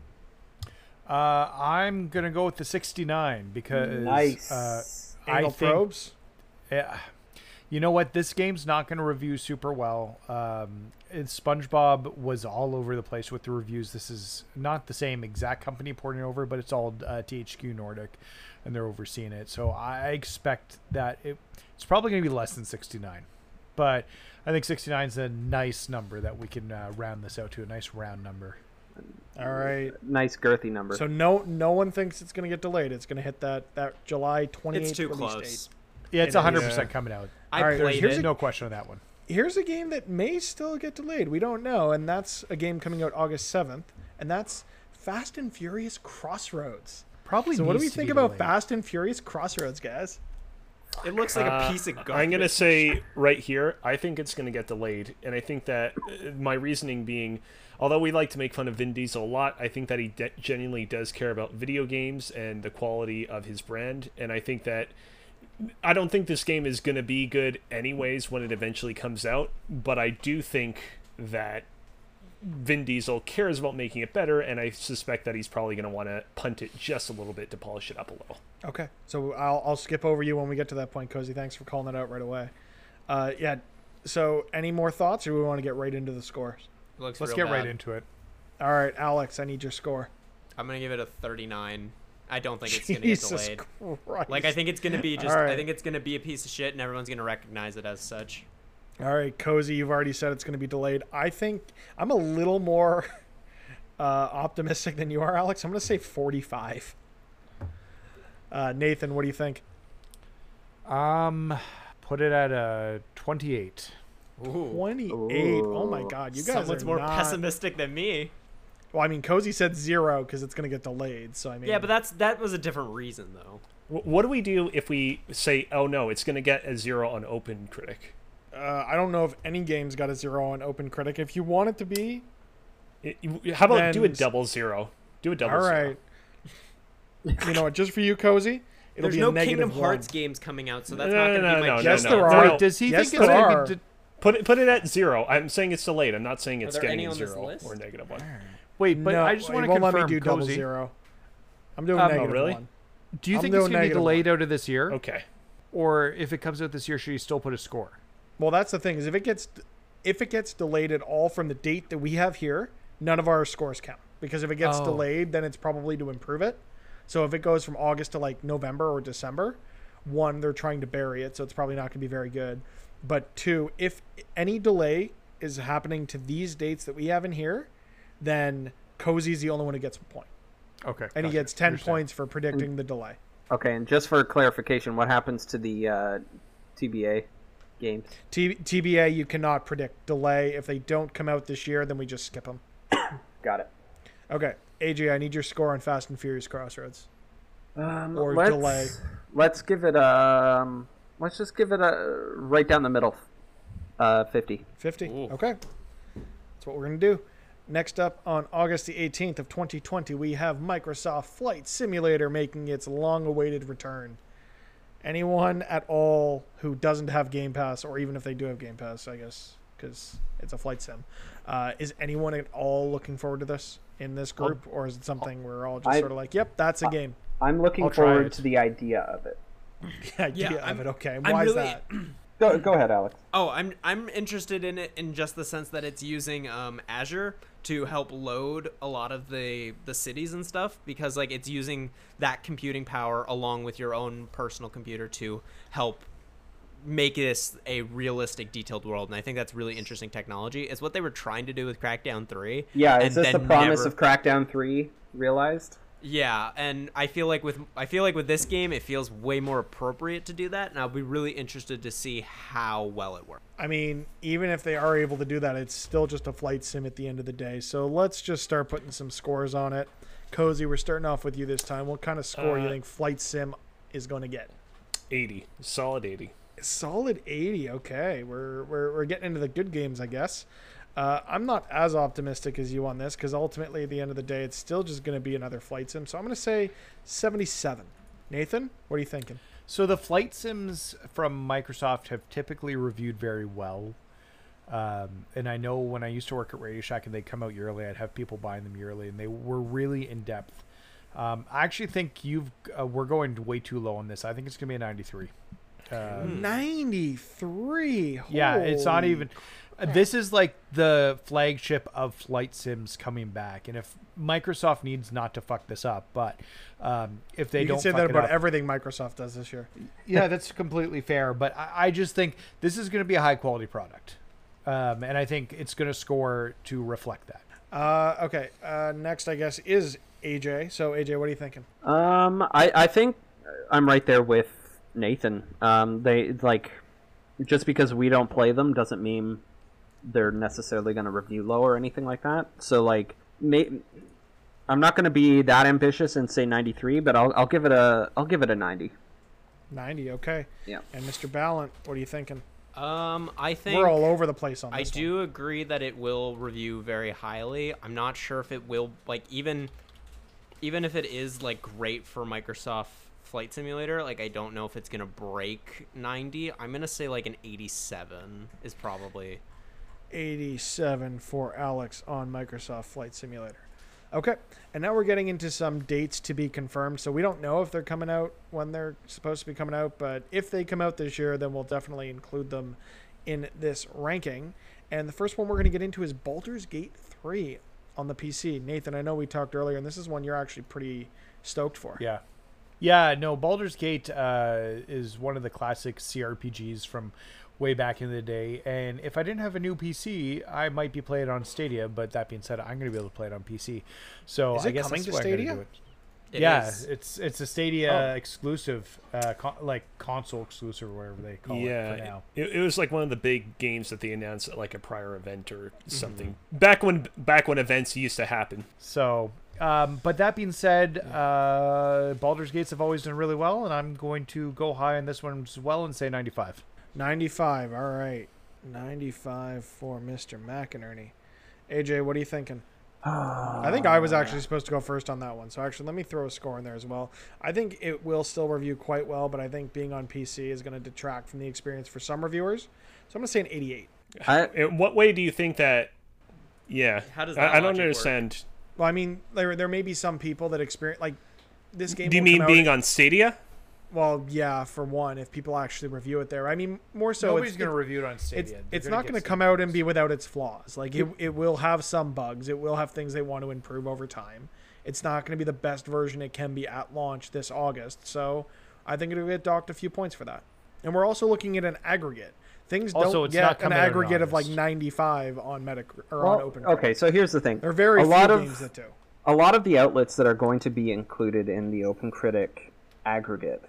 uh, I'm gonna go with the 69 because uh, I anal think probes. Yeah. You know what? This game's not going to review super well. Um, SpongeBob was all over the place with the reviews. This is not the same exact company porting over, but it's all uh, THQ Nordic, and they're overseeing it. So I expect that it, it's probably going to be less than 69. But I think 69 is a nice number that we can uh, round this out to a nice round number. All right. nice girthy number. So no no one thinks it's going to get delayed. It's going to hit that that July 28th It's too release close. date. Yeah, it's It is. 100% coming out. I All right, played here's it. a- No question on that one. Here's a game that may still get delayed. We don't know, and that's a game coming out August 7th, and that's Fast and Furious Crossroads. Probably. So what do we think about delayed. Fast and Furious Crossroads, guys? It looks like Uh, a piece of garbage. I'm gonna say right here, I think it's gonna get delayed, and I think that uh, my reasoning being, although we like to make fun of Vin Diesel a lot, I think that he de- genuinely does care about video games and the quality of his brand, and I think that I don't think this game is gonna be good anyways when it eventually comes out, but I do think that Vin Diesel cares about making it better, and I suspect that he's probably gonna want to punt it just a little bit to polish it up a little. Okay, so I'll, I'll skip over you when we get to that point, Cozy. Thanks for calling that out right away. Uh, yeah, so any more thoughts, or we want to get right into the scores? Looks Let's real get right into it. All right, Alex, I need your score. I'm gonna give it a 39. I don't think it's gonna get delayed. Christ. Like I think it's gonna be just. All right. I think it's gonna be a piece of shit, and everyone's gonna recognize it as such. All right, Cozy, you've already said it's going to be delayed. I think I'm a little more uh, optimistic than you are, Alex. I'm going to say 45. Uh, Nathan, what do you think? Um, put it at a 28. Ooh. 28. Oh my God, you guys Someone's are more not... pessimistic than me. Well, I mean, Cozy said zero because it's going to get delayed. So I mean, Yeah, but that's that was a different reason though. Wh- What do we do if we say, "Oh no, it's going to get a zero on Open Critic"? uh, I don't know if any game's got a zero on Open Critic. If you want it to be, It- you- How about do a Then- double zero? Do a double all zero. right. you know what? Just for you, Cozy, it'll There's be no a negative Kingdom Hearts one. games coming out, so that's No, not no, gonna no, be my no, no, Yes, no. there no. are. Wait, does he Yes, think it's there going are. to be? De- Put it put it at zero. I'm saying it's delayed. I'm not saying it's there getting any a on this zero list? or negative one. Wait, but no, I just want to confirm, let me do double Cozy, zero. I'm doing Um, oh, really? one. Do you I'm think it's going to be negative delayed out of this year, Okay. or if it comes out this year, should you still put a score? Well, that's the thing is if it gets if it gets delayed at all from the date that we have here, none of our scores count because if it gets Oh. delayed, then it's probably to improve it. So if it goes from August to like November or December, one they're trying to bury it, so it's probably not going to be very good. But two, if any delay is happening to these dates that we have in here, then Cozy's the only one who gets a point, Okay, and he gotcha. gets ten Understand. points for predicting the delay. Okay, and just for clarification, what happens to the uh, TBA games? T- TBA, you cannot predict delay. If they don't come out this year, then we just skip them. Got it. Okay, AJ, I need your score on Fast and Furious Crossroads. Um, Or let's, delay. Let's give it um. Let's just give it a right down the middle. Uh, fifty. 50. Ooh. Okay. That's what we're going to do. Next up on August the 18th of 2020, we have Microsoft Flight Simulator making its long-awaited return. Anyone at all who doesn't have Game Pass, or even if they do have Game Pass, I guess, because it's a flight sim, uh, is anyone at all looking forward to this in this group, or is it something we're all just I- sort of like, "Yep, that's a game." I'm looking I'll forward to the idea of it. The idea Yeah, of I'm- it. Okay. I'm Why is that? Go go ahead, Alex. Oh, I'm I'm interested in it in just the sense that it's using um, Azure to help load a lot of the the cities and stuff because like it's using that computing power along with your own personal computer to help make this a realistic detailed world and I think that's really interesting technology. It's what they were trying to do with Crackdown 3. Yeah, and is this the promise never- of Crackdown Three realized? Yeah, and I feel like with I feel like with this game it feels way more appropriate to do that and I'll be really interested to see how well it works. I mean, even if they are able to do that, it's still just a flight sim at the end of the day. So let's just start putting some scores on it. Cozy, we're starting off with you this time. What kind of score you Uh, think Flight Sim is going to get? 80. Solid 80. Solid 80. Okay, we're we're, we're getting into the good games, I guess. Uh, I'm not as optimistic as you on this because ultimately, at the end of the day, it's still just going to be another flight sim. So I'm going to say 77. Nathan, what are you thinking? So the flight sims from Microsoft have typically reviewed very well. Um, and I know when I used to work at Radio Shack and they come out yearly, I'd have people buying them yearly, and they were really in depth. Um, I actually think you've uh, we're going way too low on this. I think it's going to be a 93. Um, 93. Yeah, it's not Holy even. Uh, This is like the flagship of flight sims coming back, and if Microsoft needs not to fuck this up, but um, if they you don't can say fuck that about up, everything Microsoft does this year. yeah, that's completely fair. But I, I just think this is going to be a high quality product, um, and I think it's going to score to reflect that. Uh, okay. Uh, next, I guess, is AJ. So, AJ, what are you thinking? Um, I, I think I'm right there with Nathan. Um, they like just because we don't play them doesn't mean they're necessarily going to review low or anything like that. So like, may, I'm not going to be that ambitious and say 93, but I'll, I'll give it a I'll give it a 90. 90. Okay. Yeah. And Mr. Ballant, what are you thinking? Um I think We're all over the place on I this. one. do agree that it will review very highly. I'm not sure if it will like even even if it is like great for Microsoft Flight Simulator, like I don't know if it's going to break 90. I'm going to say like an 87 is probably 87 for Alex on Microsoft Flight Simulator. Okay, and now we're getting into some dates to be confirmed. So we don't know if they're coming out when they're supposed to be coming out, but if they come out this year, then we'll definitely include them in this ranking. And the first one we're going to get into is Baldur's Gate 3 on the PC. Nathan, I know we talked earlier, and this is one you're actually pretty stoked for. Yeah. Yeah, no, Baldur's Gate uh, is one of the classic CRPGs from way back in the day. And if I didn't have a new PC, I might be playing it on Stadia. But that being said, I'm going to be able to play it on PC. So Is I it guess coming that's to why I'm Stadia? do it. It yeah, is. it's it's a Stadia Oh. exclusive, uh, con- like console exclusive, or whatever they call yeah, it Yeah. It, it was like one of the big games that they announced at like a prior event or something. Back when back when events used to happen. So, um, but that being said, uh, Baldur's Gates have always done really well, and I'm going to go high on this one as well and say 95. 95. All right. 95 for Mr. McInerney. AJ, what are you thinking? I think I was ah. actually supposed to go first on that one. So actually, let me throw a score in there as well. I think it will still review quite well, but I think being on PC is going to detract from the experience for some reviewers. So I'm going to say an 88. I, In what way do you think that? Yeah, How does I, that I don't logic work? understand. Well, I mean, there there may be some people that experience like this game. Do you will come mean out- being on Stadia? Well, yeah, for one, if people actually review it there. I mean, more so. Nobody's it's, going to review it on Stadia. it's, it's gonna not going to come out and be without its flaws. Like it, it will have some bugs. It will have things they want to improve over time. It's not going to be the best version it can be at launch this August. So I think it'll get docked a few points for that. And we're also looking at an aggregate. Things Also, don't it's get not an coming out in aggregate of like 95 on Metac or on Open. okay, so here's the thing. there are very a few lot of games that do. a lot of the outlets that are going to be included in the Open Critic aggregate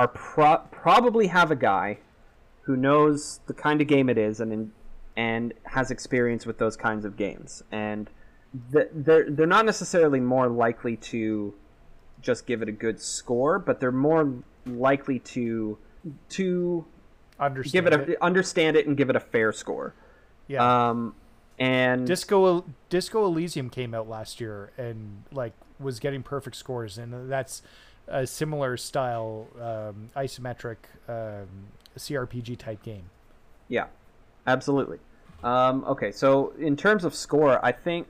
are pro- probably have a guy who knows the kind of game it is and and has experience with those kinds of games, and th- they're they're not necessarily more likely to just give it a good score, but they're more likely to to Understand give it a understand it and give it a fair score. yeah. Um, and Disco Disco Elysium came out last year and like was getting perfect scores, and that's a similar style um, isometric um, CRPG type game. Yeah, absolutely. Um, okay, so in terms of score, I think,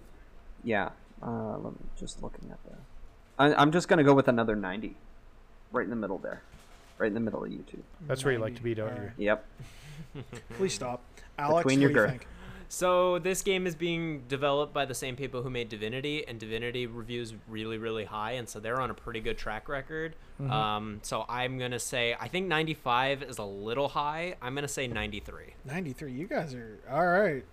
yeah. Uh, let me just looking at the. I, I'm just gonna go with another 90, right in the middle there, right in the middle of you two. That's where you like to be, don't you? Yep. Please stop. Alex, Between what your do you girth. Think? So this game is being developed by the same people who made Divinity, and Divinity reviews really, really high, and so they're on a pretty good track record. Mm-hmm. Um, so I'm gonna say I think 95 is a little high. I'm gonna say 93. 93. You guys are all right.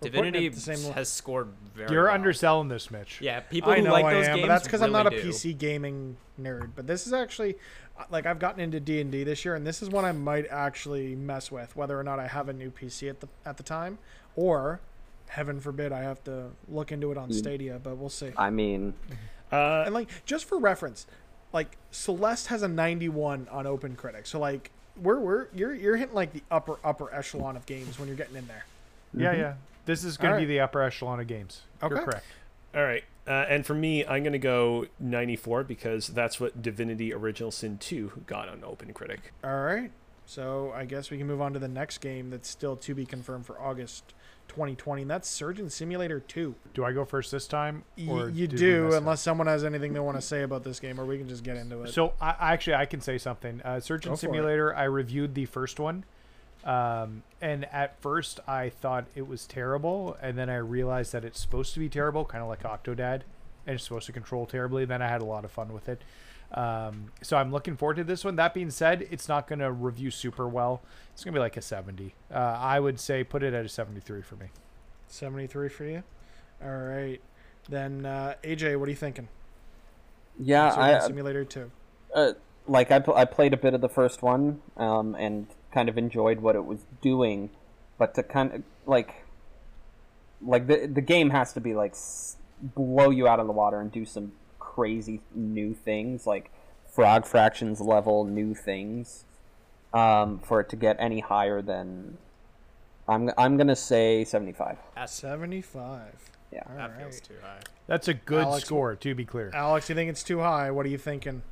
We're Divinity the same has scored very. You're well. underselling this, Mitch. Yeah, people I who know like I those am, games. but that's because I'm not a do. PC gaming nerd. But this is actually, uh, like, I've gotten into D and D this year, and this is one I might actually mess with, whether or not I have a new PC at the at the time, or, heaven forbid, I have to look into it on Mm. Stadia. But we'll see. I mean, Uh, And like, just for reference, like Celeste has a 91 on OpenCritic, so like, we're we're you're you're hitting like the upper upper echelon of games when you're getting in there. Yeah, yeah. This is going to be the upper echelon of games. You're Okay. correct. all right. Uh, and for me, I'm going to go 94 because that's what Divinity Original Sin 2 got on Open Critic. All right. So I guess we can move on to the next game that's still to be confirmed for August 2020, and that's Surgeon Simulator 2. Do I go first this time? Y- you do, unless someone has anything they want to say about this game, or we can just get into it. So I, actually I can say something. Uh, Surgeon it. Simulator. I reviewed the first one, um, and at first I thought it was terrible, and then I realized that it's supposed to be terrible, kind of like Octodad, and it's supposed to control terribly. Then I had a lot of fun with it. Um, so I'm looking forward to this one. That being said, it's not going to review super well. It's going to be like a 70. Uh, I would say put it at a 73 for me. 73 for you. All right. Then uh, AJ, what are you thinking? yeah, Surgeon I Simulator 2. uh, like I, pl- I played a bit of the first one um, and kind of enjoyed what it was doing, but to kind of like like the the game has to be like s- blow you out of the water and do some crazy new things like frog fractions level new things um, for it to get any higher than I'm I'm gonna say 75. At 75. Yeah. All that right. feels too high. That's a good Alex, score, to be clear. Alex, you think it's too high? What are you thinking?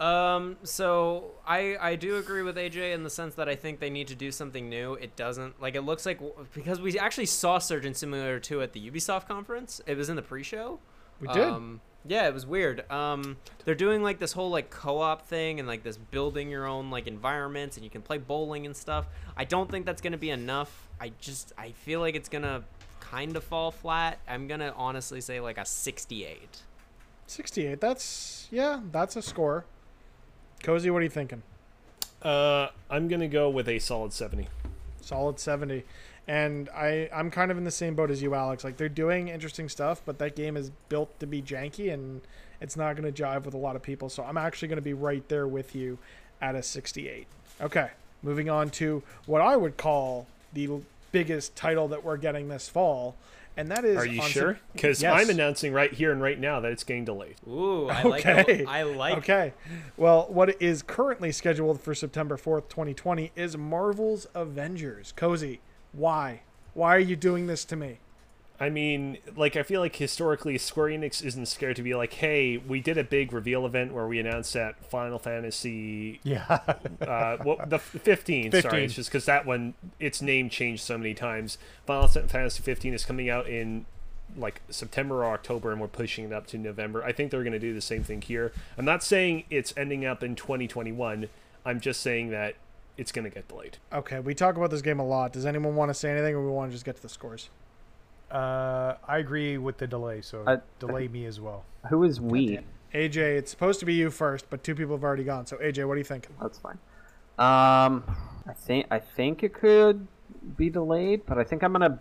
Um, so I I do agree with AJ in the sense that I think they need to do something new. It doesn't like it looks like because we actually saw Surgeon Simulator 2 at the Ubisoft conference. It was in the pre-show. We did. Um, yeah, it was weird. Um, they're doing like this whole like co-op thing and like this building your own like environments and you can play bowling and stuff. I don't think that's gonna be enough. I just I feel like it's gonna kind of fall flat. I'm gonna honestly say like a 68. 68. That's, yeah, that's a score. Cozy, what are you thinking? Uh, I'm going to go with a solid 70. solid 70 and i i'm kind of in the same boat as you alex like they're doing interesting stuff but that game is built to be janky and it's not going to jive with a lot of people so i'm actually going to be right there with you at a 68 okay moving on to what i would call the biggest title that we're getting this fall and that is Are you on sure? Because Yes. I'm announcing right here and right now that it's getting delayed. Ooh, I Okay. like I like Okay. Well, what is currently scheduled for September 4th, 2020 is Marvel's Avengers. Cozy, why? Why are you doing this to me? I mean, like, I feel like historically Square Enix isn't scared to be like, hey, we did a big reveal event where we announced that Final Fantasy Yeah. uh, well, the 15, 15. sorry, it's just because that one, its name changed so many times. Final Fantasy 15 is coming out in like September or October, and we're pushing it up to November. I think they're going to do the same thing here. I'm not saying it's ending up in 2021. I'm just saying that it's going to get delayed. Okay, we talk about this game a lot. Does anyone want to say anything, or we want to just get to the scores? Uh, I agree with the delay, so I- delay me as well. Who is we? AJ, it's supposed to be you first, but two people have already gone. So AJ, what are you thinking? That's fine. Um, I think I think it could be delayed, but I think I'm gonna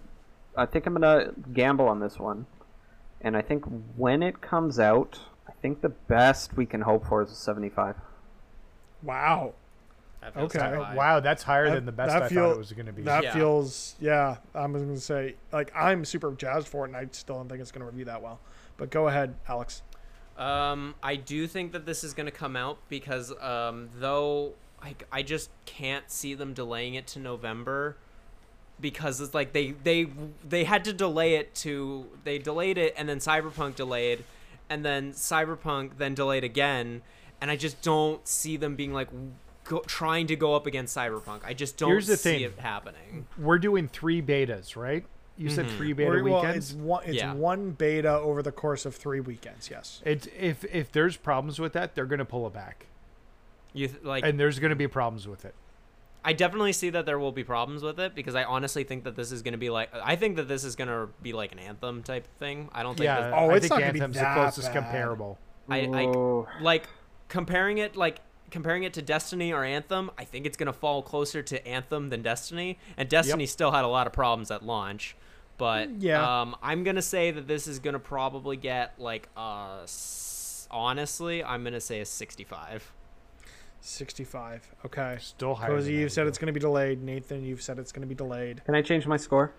I think I'm gonna gamble on this one. And I think when it comes out, I think the best we can hope for is a 75. Wow, That feels Okay. high. Wow, that's higher That- than the best that I feel- thought it was going to be. that Yeah. feels yeah. I'm going to say like I'm super jazzed for it, and I still don't think it's going to review that well. But go ahead, Alex. Um, I do think that this is going to come out because um, though I, I just can't see them delaying it to November because it's like they they they had to delay it to they delayed it and then Cyberpunk delayed and then Cyberpunk then delayed again and I just don't see them being like go, trying to go up against Cyberpunk. I just don't Here's the see thing. it happening. We're doing three betas, right? You said Mhm. three beta Or- well, weekends. it's one. It's Yeah. one beta over the course of three weekends. Yes. It's if if there's problems with that, they're gonna pull it back, You th- like and there's gonna be problems with it. I definitely see that there will be problems with it because I honestly think that this is going to be like I think that this is going to be like an anthem type thing. I don't think Yeah, this, Oh, I it's think not gonna be Anthem's the closest bad. comparable. I, I like comparing it like comparing it to Destiny or Anthem. I think it's going to fall closer to Anthem than Destiny, and Destiny still had a lot of problems at launch. But Yeah. um, I'm gonna say that this is gonna probably get like uh, honestly, I'm gonna say a 65. Sixty-five. Okay. Still higher. Cozy, than you've said it's going to be delayed. Nathan, you've said it's going to be delayed. Can I change my score?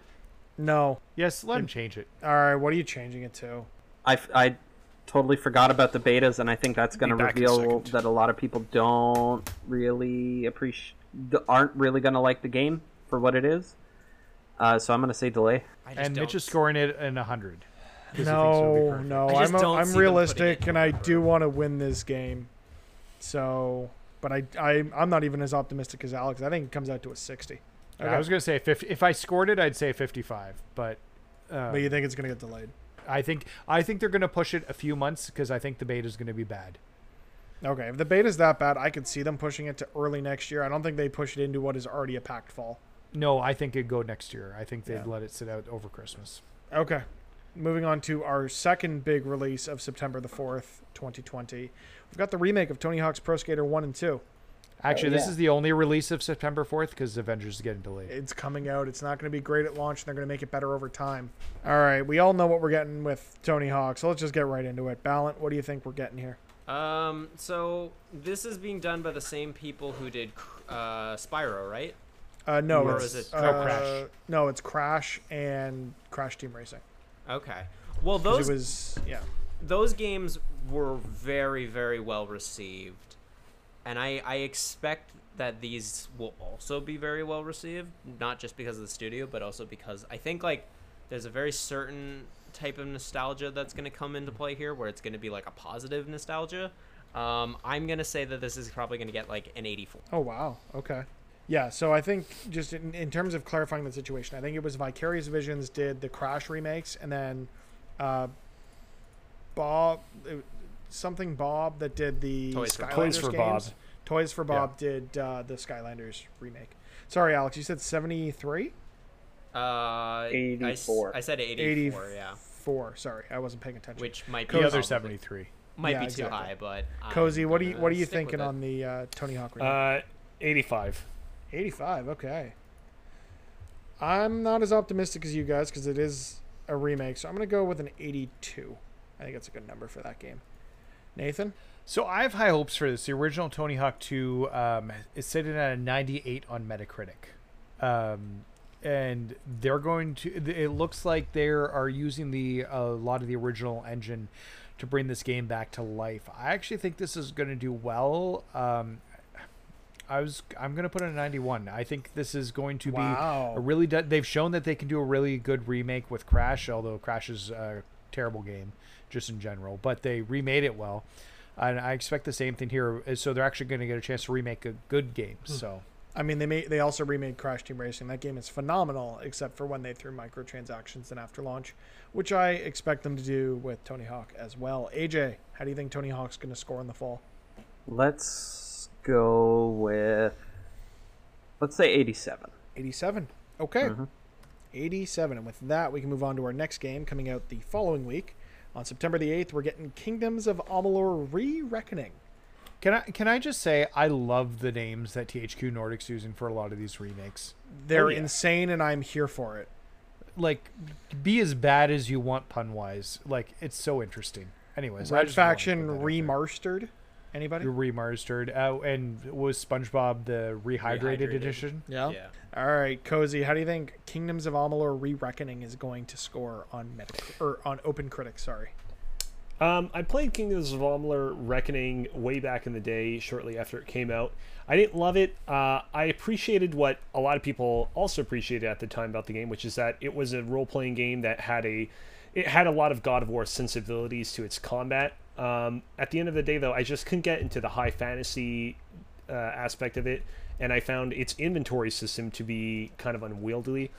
No. Yes, let him change it. All right. What are you changing it to? I, I totally forgot about the betas, and I think that's going to Be back in a reveal that a lot of people don't really appreciate, aren't really going to like the game for what it is. Uh, so I'm going to say delay. And Mitch don't- is scoring it in hundred. No, no. I i'm, a, don't I'm realistic, and I do want to win this game. So, but I, I, I'm not even as optimistic as Alex. I think it comes out to a sixty. Okay. I was gonna say fifty. If I scored it, I'd say fifty-five. But, uh, but you think it's going to get delayed? I think I think they're gonna push it a few months because I think the beta is gonna be bad. Okay. If the beta is that bad, I could see them pushing it to early next year. I don't think they push it into what is already a packed fall. No, I think it'd go next year. I think they'd Yeah. let it sit out over Christmas. Okay. Moving on to our second big release of September the 4th, 2020. We've got the remake of Tony Hawk's Pro Skater 1 and 2. Actually, this yeah. is the only release of September fourth because Avengers is getting delayed. It's coming out. It's not going to be great at launch, and they're going to make it better over time. All right. We all know what we're getting with Tony Hawk, so let's just get right into it. Ballant, what do you think we're getting here? Um, so this is being done by the same people who did uh, Spyro, right? Uh, no, Or it's, is it uh, Crash? No, it's Crash and Crash Team Racing. Okay. Well, those it was, yeah. those games were very very well received and I, I expect that these will also be very well received not just because of the studio but also because i think like there's a very certain type of nostalgia that's going to come into play here where it's going to be like a positive nostalgia um, i'm going to say that this is probably going to get like an 84 Oh wow. Okay. Yeah. So I think just in, in terms of clarifying the situation, I think it was Vicarious Visions did the Crash remakes, and then uh, Bob something Bob that did the Toys for- Toys for Bob. games. Toys for Bob did uh, the Skylanders remake. Sorry, Alex. You said seventy three. uh, 84. I, said 84 yeah Four. Sorry, I wasn't paying attention. which might be The other seventy-three. might Yeah, be exactly. too high but I'm Cozy, what are you what are you thinking on the uh, Tony Hawk remake? Uh, 85. 85 okay i'm not as optimistic as you guys because it is a remake so i'm going to go with an 82 i think that's a good number for that game nathan So I have high hopes for this. The original Tony Hawk 2 um, is sitting at a 98 on Metacritic. Um, and they're going to, it looks like they are using the a lot of the original engine to bring this game back to life. I actually think this is going to do well. Um, I was I'm going to put it at 91. I think this is going to Wow. be a really de- they've shown that they can do a really good remake with Crash, although Crash is a terrible game just in general, but they remade it well. And I expect the same thing here. uh, So they're actually going to get a chance to remake a good game. So i mean they made they also remade crash team racing that game is phenomenal except for when they threw microtransactions in after launch which i expect them to do with tony hawk as well aj how do you think tony hawk's going to score in the fall Let's go with, let's say 87. 87 okay 87 and with that we can move on to our next game coming out the following week on september the 8th we're getting kingdoms of amalur re-reckoning can I can I just say I love the names that THQ Nordic's using for a lot of these remakes. they're Oh, yeah. insane and i'm here for it Like, be as bad as you want pun wise. Like, it's so interesting. Anyways, I red just faction put that out there. remastered anybody remastered. Uh, and was SpongeBob the rehydrated, Rehydrated. edition? yeah yeah all right cozy how do you think kingdoms of amalur re-reckoning is going to score on meta or on open critics sorry Um, I played Kingdoms of Amalur Reckoning way back in the day, shortly after it came out. I didn't love it. Uh, I appreciated what a lot of people also appreciated at the time about the game, which is that it was a role-playing game that had a it had a lot of God of War sensibilities to its combat. Um, at the end of the day, though, I just couldn't get into the high fantasy uh, aspect of it, and I found its inventory system to be kind of unwieldy.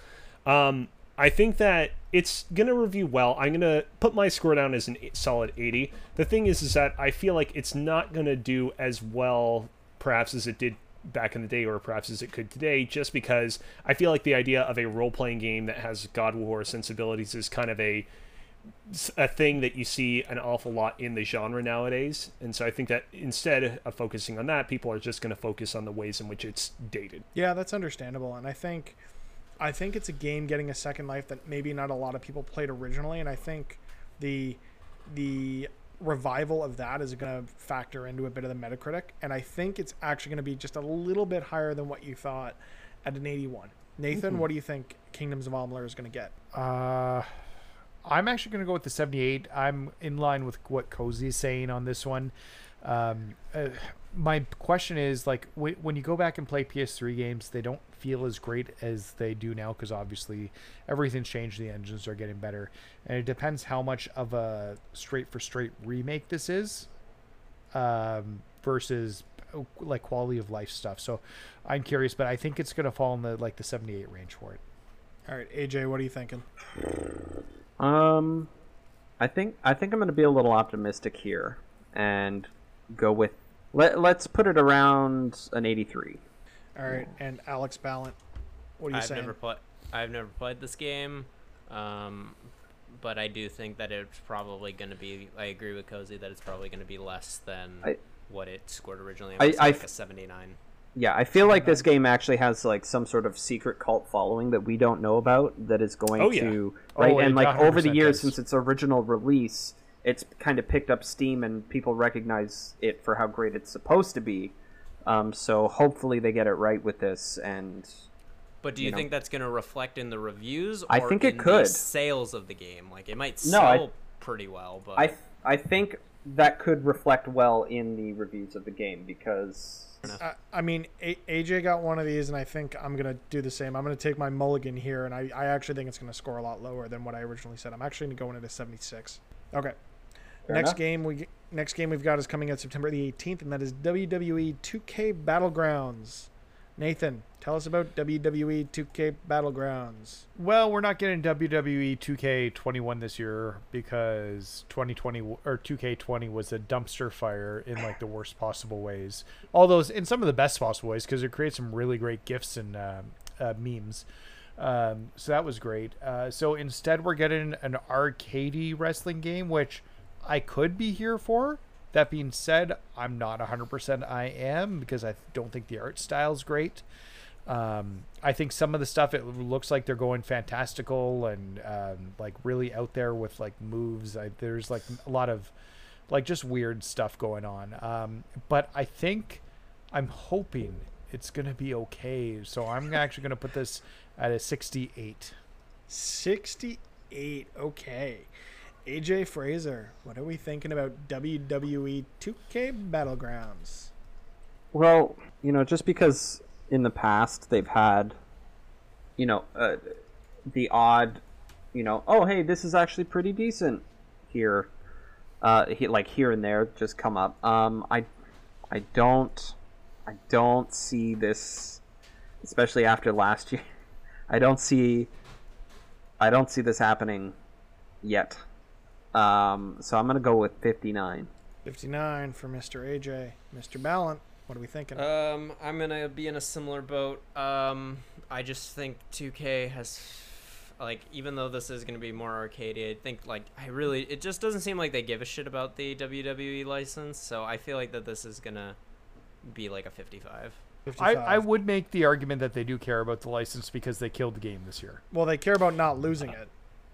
Um, I think that it's gonna review well. I'm gonna put my score down as a solid 80. The thing is, is that I feel like it's not gonna do as well, perhaps as it did back in the day, or perhaps as it could today, just because I feel like the idea of a role-playing game that has God War sensibilities is kind of a a thing that you see an awful lot in the genre nowadays. And so I think that instead of focusing on that, people are just going to focus on the ways in which it's dated. Yeah, that's understandable, and I think, I think it's a game getting a second life that maybe not a lot of people played originally, and I think the, the revival of that is going to factor into a bit of the Metacritic, and I think it's actually going to be just a little bit higher than what you thought at an 81. Nathan, what do you think Kingdoms of Amalur is going to get? Uh, I'm actually going to go with the 78. I'm in line with what Cozy is saying on this one. Um, uh, my question is like w- when you go back and play PS3 games, they don't feel as great as they do now because obviously everything's changed. The engines are getting better, and it depends how much of a straight for straight remake this is um, versus uh, like quality of life stuff. So I'm curious, but I think it's going to fall in the like the 78 range for it. All right, AJ, what are you thinking? Um, I think I think I'm going to be a little optimistic here and go with let Let's put it around an 83. All right, and Alex Ballant, what are you I've saying? never played. I've never played this game, um, but I do think that it's probably going to be. I agree with Cozy that it's probably going to be less than I- what it scored originally. I- It was I like f- a seventy-nine. Yeah, I feel like this game actually has like some sort of secret cult following that we don't know about that is going Oh, yeah. to right Oh, and like over the years does. since its original release, it's kind of picked up steam and people recognize it for how great it's supposed to be. Um, so hopefully they get it right with this and But do you, you know. think that's going to reflect in the reviews? Or I think it in the could. sales of the game. Like it might No, I- sell pretty well, but I I think that could reflect well in the reviews of the game because I, I mean, A- AJ got one of these, and I think I'm gonna do the same. I'm gonna take my mulligan here, and I, I actually think it's gonna score a lot lower than what I originally said. I'm actually gonna go in at a 76. Okay. Fair next enough. game we next game we've got is coming out September the 18th, and that is WWE 2K Battlegrounds. Nathan, tell us about WWE 2K Battlegrounds. Well, we're not getting WWE 2K21 this year because 2020 or 2K20 was a dumpster fire in like the worst possible ways. All those in some of the best possible ways because it creates some really great gifs and uh, uh, memes. Um, so that was great. Uh, so instead, we're getting an arcadey wrestling game, which I could be here for. That being said, I'm not 100% I am because I don't think the art style is great. Um, I think some of the stuff it looks like they're going fantastical and um, like really out there with like moves. I, there's like a lot of like just weird stuff going on. Um, but I think I'm hoping it's gonna be okay. So I'm actually gonna put this at a 68. 68. Okay. AJ Fraser, what are we thinking about WWE 2K Battlegrounds? Well, you know, just because in the past they've had, you know, uh, the odd, you know, oh hey, this is actually pretty decent here, uh, he, like here and there, just come up. Um, I, I don't, I don't see this, especially after last year. I don't see, I don't see this happening yet. Um, so I'm gonna go with 59. 59 for Mr. AJ. Mr. Ballant, what are we thinking? Um, I'm gonna be in a similar boat. Um, I just think 2K has, like, even though this is gonna be more arcadey, I think like I really it just doesn't seem like they give a shit about the WWE license. So I feel like that this is gonna be like a 55. 55. I, I would make the argument that they do care about the license because they killed the game this year. well, they care about not losing it.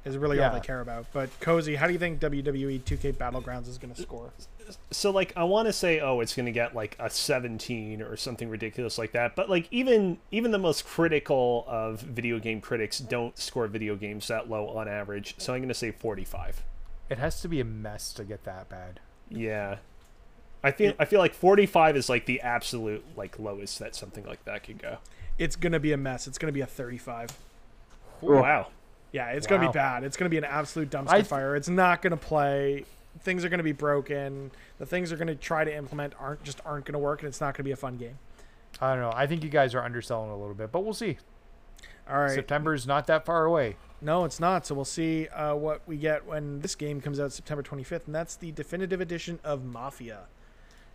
Is really all they care about. But Cozy, how do you think WWE 2K Battlegrounds is going to score? So like I want to say oh it's going to get like a 17 or something ridiculous like that but like even even the most critical of video game critics don't score video games that low on average so I'm going to say 45 It has to be a mess to get that bad. yeah I feel I feel like 45 is like the absolute like lowest that something like that could go It's going to be a mess. It's going to be a 35. wow Yeah, it's going to be bad. It's going to be an absolute dumpster I fire. It's not going to play. Things are going to be broken. The things they're going to try to implement aren't just aren't going to work, and it's not going to be a fun game. I don't know. I think you guys are underselling a little bit, but we'll see. All right. September is not that far away. No, it's not. So we'll see uh, what we get when this game comes out September 25th, and that's the definitive edition of Mafia.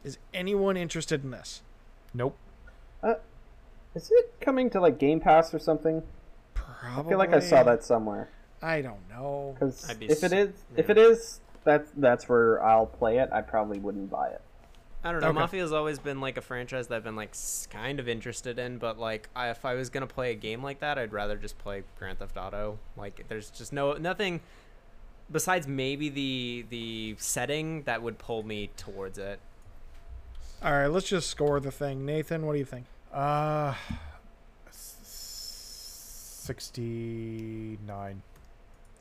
Is anyone interested in this? Nope. Is it coming to like Game Pass or something? Probably. I feel like I saw that somewhere. I don't know. Because be if it s- is, if it is, that's that's where I'll play it. I probably wouldn't buy it. I don't know. Okay. Mafia's always been like a franchise that I've been like kind of interested in, but like I, if I was gonna play a game like that, I'd rather just play Grand Theft Auto. Like there's just no nothing besides maybe the the setting that would pull me towards it. All right, let's just score the thing. Nathan, what do you think? Uh, sixty-nine.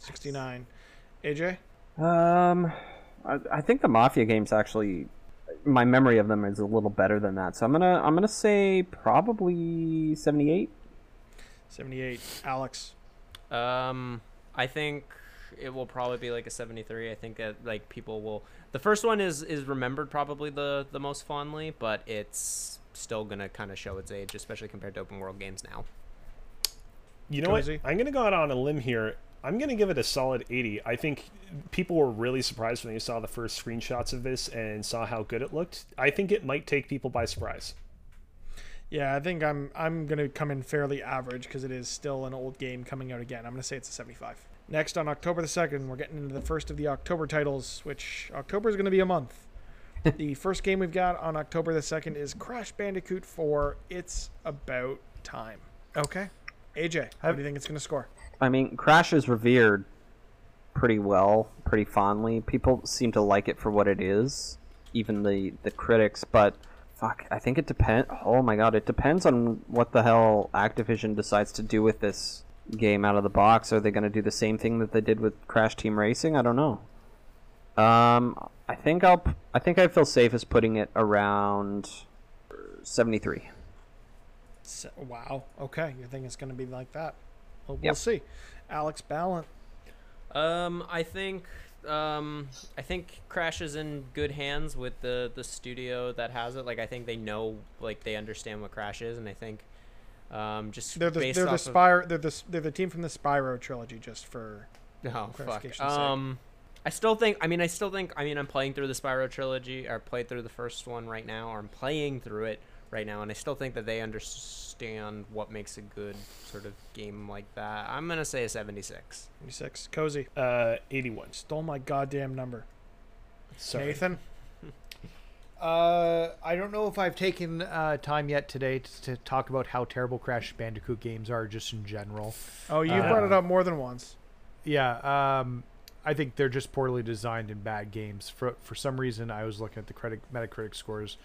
69. AJ? Um, I, I think the Mafia games actually, my memory of them is a little better than that. So I'm gonna I'm gonna say probably 78. 78. Alex? Um, I think it will probably be like a 73. I think that like people will. The first one is is remembered probably the the most fondly, but it's still gonna kind of show its age, especially compared to open world games now. You know Cozy? what? I'm going to go out on a limb here. I'm going to give it a solid 80. I think people were really surprised when they saw the first screenshots of this and saw how good it looked. I think it might take people by surprise. Yeah, I think I'm I'm gonna come in fairly average because it is still an old game coming out again. I'm gonna say it's a 75. Next on October the second, we're getting into the first of the October titles, which October is gonna be a month. the first game we've got on October the second is Crash Bandicoot 4. It's about time. Okay, AJ, how do you think it's gonna score? I mean, Crash is revered pretty well, pretty fondly. People seem to like it for what it is, even the the critics. But fuck, I think it depends. Oh my god, it depends on what the hell Activision decides to do with this game out of the box. Are they going to do the same thing that they did with Crash Team Racing? I don't know. Um, I think I'll. I think I feel safest putting it around seventy three. Se- wow. Okay, you think it's gonna be like that? Well, we'll Yep. see. Alex Ballant. Um, I think um, I think Crash is in good hands with the the studio that has it. Like I think they know, like they understand what Crash is, and I think um, just They're the based they're the off of- they're the they're the team from the Spyro trilogy. Just for Oh fuck. Um, I still think. I mean, I still think. I mean, I'm playing through the Spyro trilogy, or played through the first one right now, or I'm playing through it right now, and I still think that they understand what makes a good sort of game like that. I'm gonna say a 76. 76. Cozy Uh, 81. stole my goddamn number. Sorry. Nathan. Uh, I don't know if I've taken uh, time yet today to, to talk about how terrible Crash Bandicoot games are, just in general. Oh, you Uh, brought it up more than once. Yeah, um, I think they're just poorly designed and bad games. For for some reason, I was looking at the credit Metacritic scores,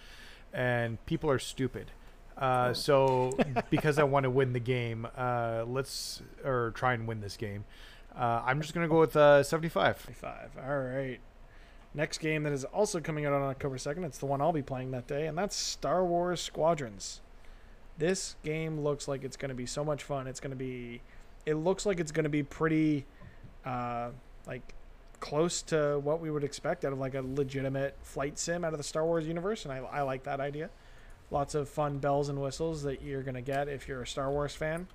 and people are stupid. Uh, so because I want to win the game, uh, let's or try and win this game. Uh, I'm just gonna go with uh, 75. 25. All right. Next game that is also coming out on October 2nd. It's the one I'll be playing that day, and that's Star Wars Squadrons. This game looks like it's going to be so much fun. It's going to be. It looks like it's going to be pretty, uh, like, close to what we would expect out of like a legitimate flight sim out of the Star Wars universe, and I, I like that idea. Lots of fun bells and whistles that you're to get if you're a Star Wars fan.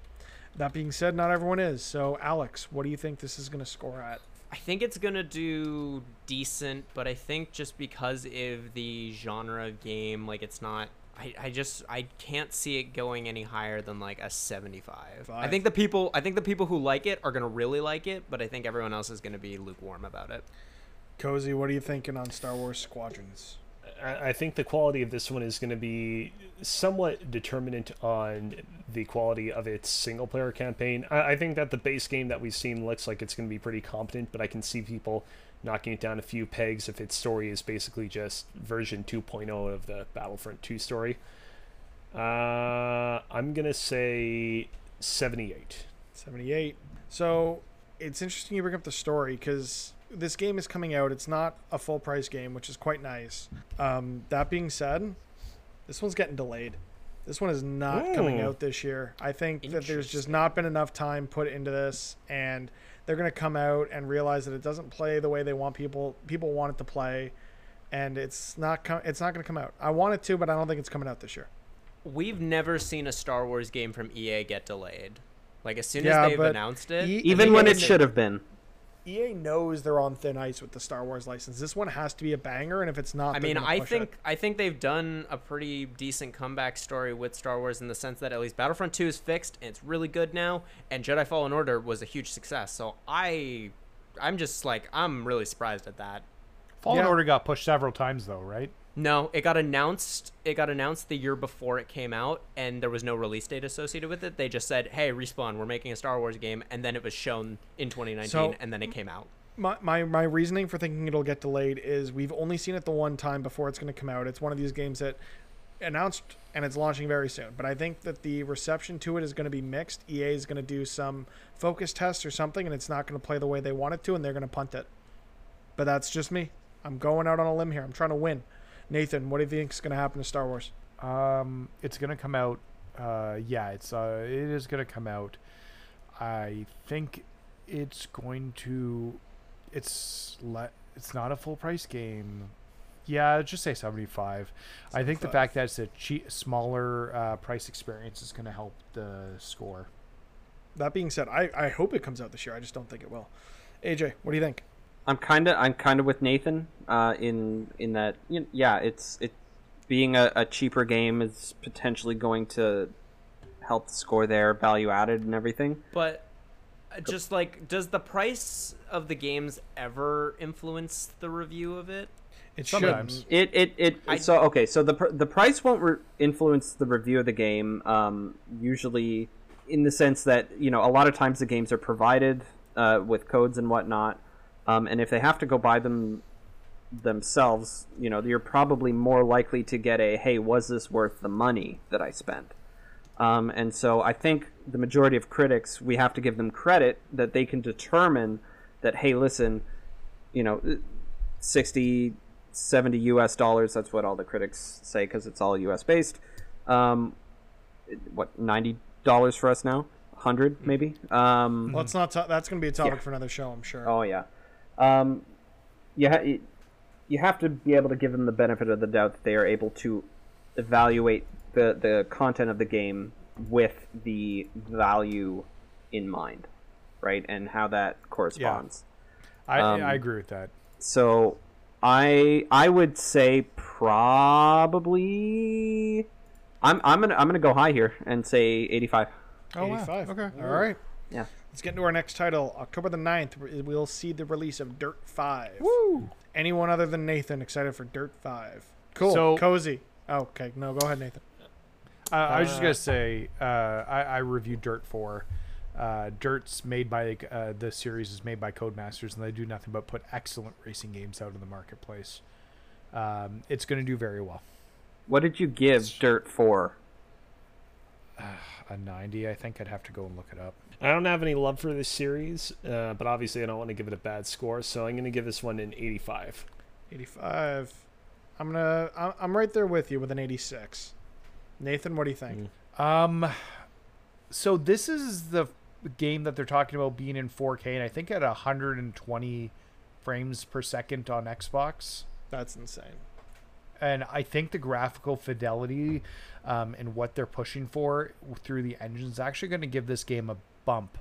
That being said, not everyone is. So, Alex, what do you think this is to score at? I think it's gonna do decent, but I think just because of the genre of game, like it's not. I, I just I can't see it going any higher than like a 75. I think the people I think the people who like it are gonna really like it, but I think everyone else is gonna be lukewarm about it. Cozy, what are you thinking on Star Wars Squadrons? I I think the quality of this one is going to be somewhat determinant on the quality of its single player campaign. I, I think that the base game that we've seen looks like it's going to be pretty competent, but I can see people knocking it down a few pegs if its story is basically just version 2.0 of the Battlefront 2 story. Uh, I'm going to say 78. 78. So it's interesting you bring up the story because this game is coming out. It's not a full price game, which is quite nice. Um, that being said, this one's getting delayed. This one is not coming out this year. I think that there's just not been enough time put into this, and they're going to come out and realize that it doesn't play the way they want people people want it to play, and it's not com- it's not going to come out. I want it to, but I don't think it's coming out this year. We've never seen a Star Wars game from EA get delayed. Like as soon Yeah, as they've announced it, E- Even when it should have been. EA knows they're on thin ice with the Star Wars license. This one has to be a banger, and if it's not, I mean, I think it. I think they've done a pretty decent comeback story with Star Wars in the sense that at least Battlefront 2 is fixed and it's really good now, and Jedi Fallen Order was a huge success. So I, I'm just like I'm really surprised at that. Fallen Yeah. Order got pushed several times though, right? No, it got announced. It got announced the year before it came out, and there was no release date associated with it. They just said, "Hey, respawn, we're making a Star Wars game," and then it was shown in 2019, So- and then it came out. my, my my reasoning for thinking it'll get delayed is we've only seen it the one time before it's going to come out. It's one of these games that announced and it's launching very soon. But I think that the reception to it is going to be mixed. EA is going to do some focus tests or something, and it's not going to play the way they want it to, and they're going to punt it. But that's just me. I'm going out on a limb here. I'm trying to win. Nathan, what do you think is going to happen to Star Wars? Um, it's gonna come out. Uh, yeah, it's uh, it is gonna come out. I think it's going to. It's le- It's not a full price game. Yeah, just say seventy five. I think the fact that it's a cheap, smaller uh, price experience is gonna help the score. That being said, I, I hope it comes out this year. I just don't think it will. AJ, what do you think? I'm kind of I'm kind of with Nathan uh, in in that you know, yeah it's it being a, a cheaper game is potentially going to help the score there value added and everything. But uh, just like, does the price of the games ever influence the review of it? It Sometimes. should. It it it I- so okay so the pr- the price won't re- influence the review of the game um, usually in the sense that you know a lot of times the games are provided uh, with codes and whatnot um, and if they have to go buy them themselves you know you're probably more likely to get a hey was this worth the money that I spent um, and so I think the majority of critics we have to give them credit that they can determine that hey listen you know 60 70 US dollars that's what all the critics say because it's all US based um, what 90 dollars for us now 100 maybe um, Let's not. ta- that's going to be a topic Yeah. for another show, I'm sure. oh yeah um, you, ha- you- you have to be able to give them the benefit of the doubt that they are able to evaluate the, the content of the game with the value in mind right and how that corresponds Yeah. I Um, I agree with that. So I I would say probably I'm I'm gonna I'm gonna go high here and say 85. Oh, wow. 85. Okay. All right. Yeah. Let's get into our next title. October the 9th, we- we'll see the release of Dirt 5. Woo! Anyone other than Nathan excited for Dirt 5? Cool. So- Cozy. Oh, okay. No, go ahead, Nathan. Uh, I was just Uh, gonna say uh, I, I reviewed Dirt Four. Uh, Dirt's made by uh, the series is made by Codemasters, and they do nothing but put excellent racing games out in the marketplace. Um, it's going to do very well. What did you give Dirt Four? A ninety, I think I'd have to go and look it up. I don't have any love for this series, uh, but obviously I don't want to give it a bad score, so I'm going to give this one an 85. 85. I'm gonna. I'm- I'm right there with you with an 86. Nathan, what do you think? Mm. Um, so this is the game that they're talking about being in 4K, and I think at 120 frames per second on Xbox. That's insane. And I think the graphical fidelity um, and what they're pushing for through the engine is actually going to give this game a bump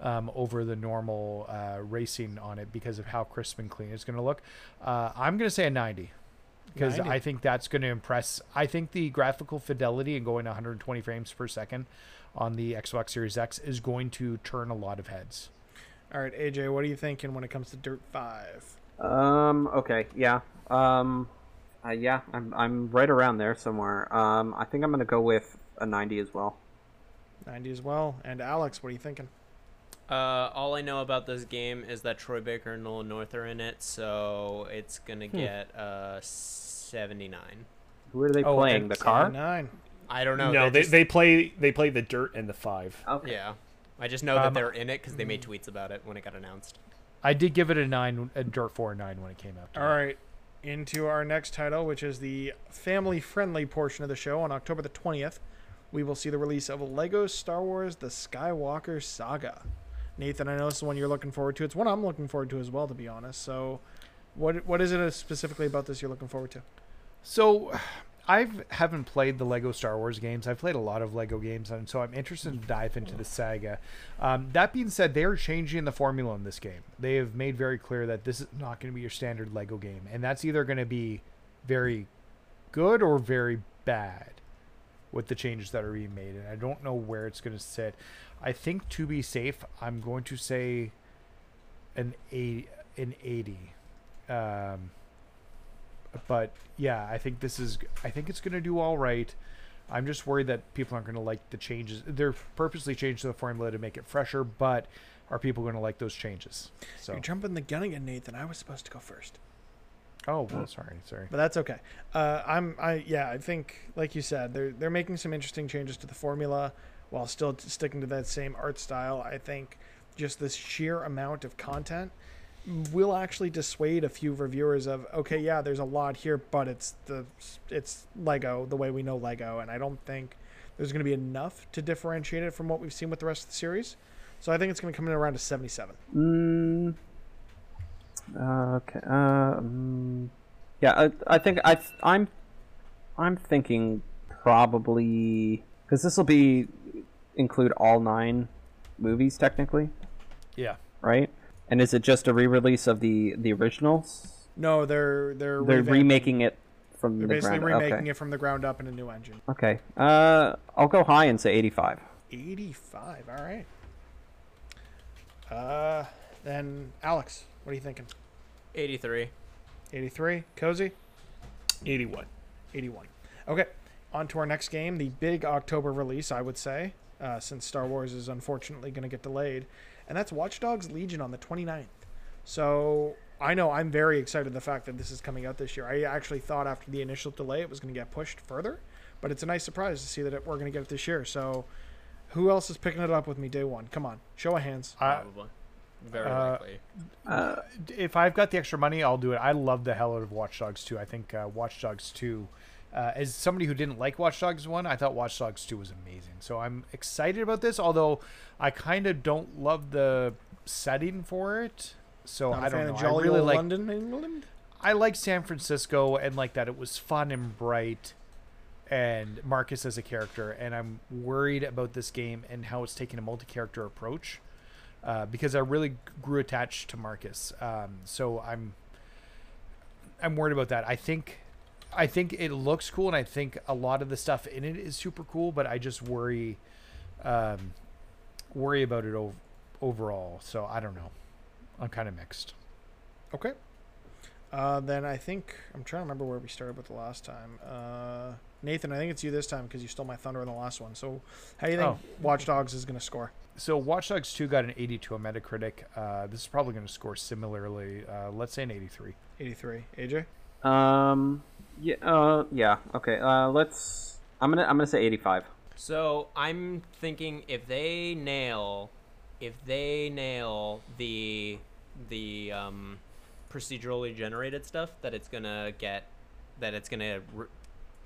um, over the normal uh, racing on it because of how crisp and clean it's going to look. Uh, I'm going to say a 90 because I think that's going to impress. I think the graphical fidelity and going 120 frames per second on the Xbox Series X is going to turn a lot of heads. All right, AJ, what are you thinking when it comes to Dirt 5? Um okay, yeah. Um uh, yeah, I'm I'm right around there somewhere. Um I think I'm going to go with a 90 as well. 90 as well. And Alex, what are you thinking? Uh, all I know about this game is that Troy Baker and Nolan North are in it, so it's gonna get uh 79. Who are they Oh, playing? The car? 9. I don't know. no, they're they, just- they play they play the dirt and the five. Okay. Yeah, I just know that Um, they're in it because they made tweets about it when it got announced. I did give it a nine, a Dirt Four a nine when it came out. All right, into our next title, which is the family friendly portion of the show. On October the 20th, we will see the release of Lego Star Wars The Skywalker Saga. Nathan, I know this is one you're looking forward to. It's one I'm looking forward to as well, to be honest. So, what what is it specifically about this you're looking forward to? So, I haven't played the Lego Star Wars games. I've played a lot of Lego games, and so I'm interested to dive into the saga. Um, that being said, they are changing the formula in this game. They have made very clear that this is not going to be your standard Lego game, and that's either going to be very good or very bad with the changes that are being made. And I don't know where it's going to sit. I think to be safe, I'm going to say an eight, an eighty. Um, but yeah, I think this is. I think it's going to do all right. I'm just worried that people aren't going to like the changes. They're purposely changed the formula to make it fresher, but are people going to like those changes? So, You're jumping the gun again, Nathan. I was supposed to go first, oh well, sorry, sorry. but that's okay. Uh, I'm, I yeah, I think like you said, they're they're making some interesting changes to the formula while still t- sticking to that same art style. I think just this sheer amount of content will actually dissuade a few reviewers of okay, yeah, there's a lot here, but it's the it's Lego the way we know Lego, and I don't think there's going to be enough to differentiate it from what we've seen with the rest of the series. So I think it's going to come in around a 77. Mm, okay. Um, yeah, I, I think I I'm I'm thinking probably because this will be include all nine movies technically, Yeah. right? And is it just a re-release of the the originals? No, they're they're They're revamping- remaking it from They're the basically ground. remaking okay. it from the ground up in a new engine. Okay. Uh, I'll go high and say 85. 85. All right. Uh, then Alex, what are you thinking? 83. 83. Cozy. 81. 81. Okay. On to our next game, the big October release, I would say, uh, since Star Wars is unfortunately going to get delayed, and that's Watch Dogs Legion on the 29th. So I know I'm very excited the fact that this is coming out this year. I actually thought after the initial delay it was going to get pushed further, but it's a nice surprise to see that it, we're going to get it this year. So who else is picking it up with me day one? Come on, show of hands. I- Probably. Very uh, likely. Uh, if I've got the extra money, I'll do it. I love the hell out of Watch Dogs 2. I think uh, Watch Dogs 2, uh, as somebody who didn't like Watch Dogs 1, I thought Watch Dogs 2 was amazing. So I'm excited about this, although I kind of don't love the setting for it. So Not I don't know. of I really like London, England. I like San Francisco and like that it was fun and bright and Marcus as a character and I'm worried about this game and how it's taking a multi-character approach uh, because I really grew attached to Marcus um, so I'm I'm worried about that I think I think it looks cool and I think a lot of the stuff in it is super cool but I just worry um, worry about it ov- overall so I don't know I'm kind of mixed Okay. Uh, then I think I'm trying to remember where we started with the last time. Uh, Nathan, I think it's you this time because you stole my thunder in the last one. So, how do you think Oh. Watch Dogs is going to score? So Watch Dogs 2 got an 82 on Metacritic. Uh, this is probably going to score similarly. Uh, let's say an 83. 83. AJ. um, yeah, uh, yeah. Okay. Uh, let's. I'm gonna. I'm gonna say 85. So I'm thinking if they nail, if they nail the the um, procedurally generated stuff, that it's gonna get that it's gonna r-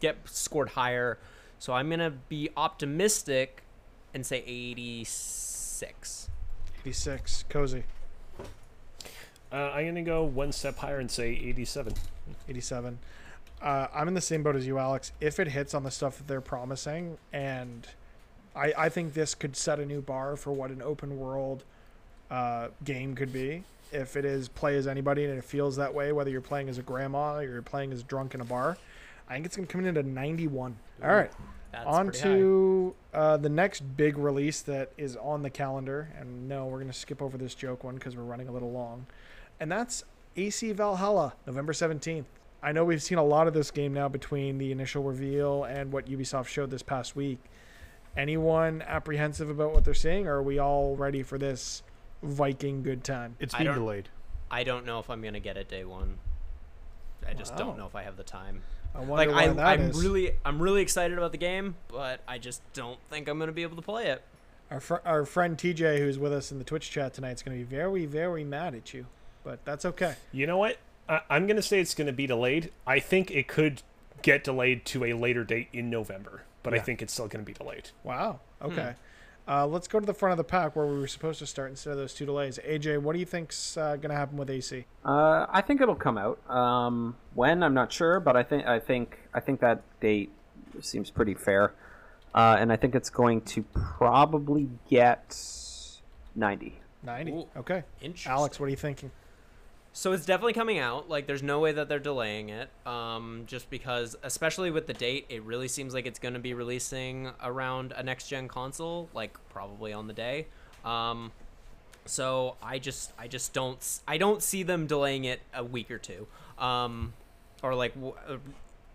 get scored higher. So I'm gonna be optimistic and say 86. 86. Cozy. Uh, I'm going to go one step higher and say 87. 87. Uh, I'm in the same boat as you, Alex. If it hits on the stuff that they're promising, and I, I think this could set a new bar for what an open world uh, game could be. If it is play as anybody and it feels that way, whether you're playing as a grandma or you're playing as drunk in a bar, I think it's going to come in at a 91. All right. On to uh, the next big release that is on the calendar. And no, we're going to skip over this joke one because we're running a little long. And that's AC Valhalla, November 17th. I know we've seen a lot of this game now between the initial reveal and what Ubisoft showed this past week. Anyone apprehensive about what they're seeing, or are we all ready for this Viking good time? It's I being don't- delayed. I don't know if I'm gonna get it day one. I just Wow. don't know if I have the time. I wonder Like why I, that I'm is. really, I'm really excited about the game, but I just don't think I'm gonna be able to play it. Our, fr- our friend TJ, who's with us in the Twitch chat tonight, is going to be very, very mad at you. But that's okay. You know what? I- I'm going to say it's going to be delayed. I think it could get delayed to a later date in November, but I think it's still going to be delayed. Wow. Okay. Uh, let's go to the front of the pack where we were supposed to start instead of those two delays. AJ, what do you think's uh, going to happen with AC? Uh, I think it'll come out. Um, when I'm not sure, but I think I think I think that date seems pretty fair, uh, and I think it's going to probably get ninety. 90. Ooh. Okay. Interesting. Alex, what are you thinking? So it's definitely coming out. Like, there's no way that they're delaying it. Um, just because, especially with the date, it really seems like it's going to be releasing around a next gen console, like probably on the day. Um, so I just, I just don't, I don't see them delaying it a week or two, um, or like w- uh,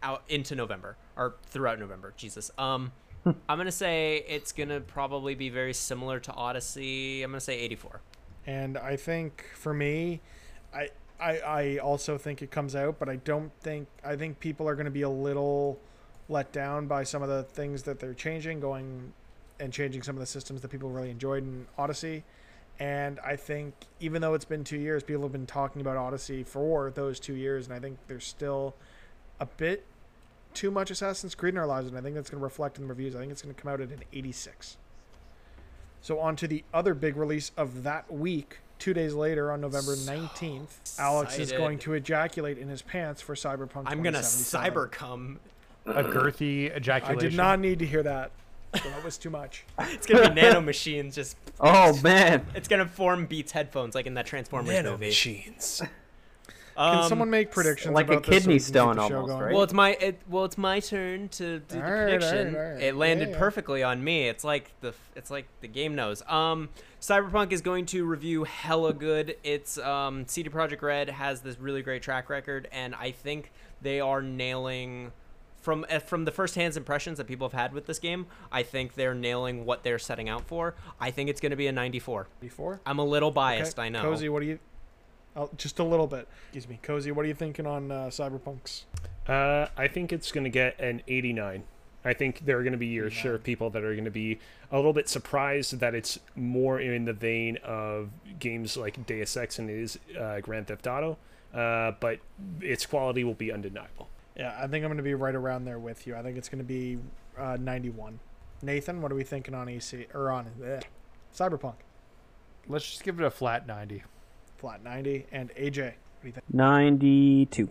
out into November or throughout November. Jesus. Um, I'm gonna say it's gonna probably be very similar to Odyssey. I'm gonna say 84. And I think for me, I, I I also think it comes out, but I don't think I think people are going to be a little let down by some of the things that they're changing, going and changing some of the systems that people really enjoyed in Odyssey. And I think even though it's been two years, people have been talking about Odyssey for those two years, and I think there's still a bit too much Assassin's Creed in our lives, and I think that's going to reflect in the reviews. I think it's going to come out at an 86. So on to the other big release of that week. Two days later, on November nineteenth, Alex is going to ejaculate in his pants for Cyberpunk. I'm gonna cyber cum. A girthy ejaculation. I did not need to hear that. So that was too much. It's gonna be nano machines. Just Oh man, it's gonna form Beats headphones like in that Transformers movie. machines. Can Um, someone make predictions like a about this so kidney we can stone almost, right? Well, it's my it, well, it's my turn to do the All right, prediction. all right, all right. It landed Yeah, yeah. perfectly on me. It's like the it's like the game knows. Um, Cyberpunk is going to review hella good. It's um, CD Projekt Red has this really great track record, and I think they are nailing. From uh, from the first hands impressions that people have had with this game, I think they're nailing what they're setting out for. I think it's going to be a 94. Before I'm a little Okay, biased, I know. Cozy, what do you? Oh, just a little bit. Excuse me, Cozy. What are you thinking on uh, Cyberpunks? Uh, I think it's going to get an 89. I think there are going to be your share of people that are going to be a little bit surprised that it's more in the vein of games like Deus Ex and it is uh, Grand Theft Auto, uh, but its quality will be undeniable. Yeah, I think I'm going to be right around there with you. I think it's going to be uh, 91. Nathan, what are we thinking on EC or on eh, Cyberpunk? Let's just give it a flat 90. Flat 90 and AJ. What do you think? ninety-two.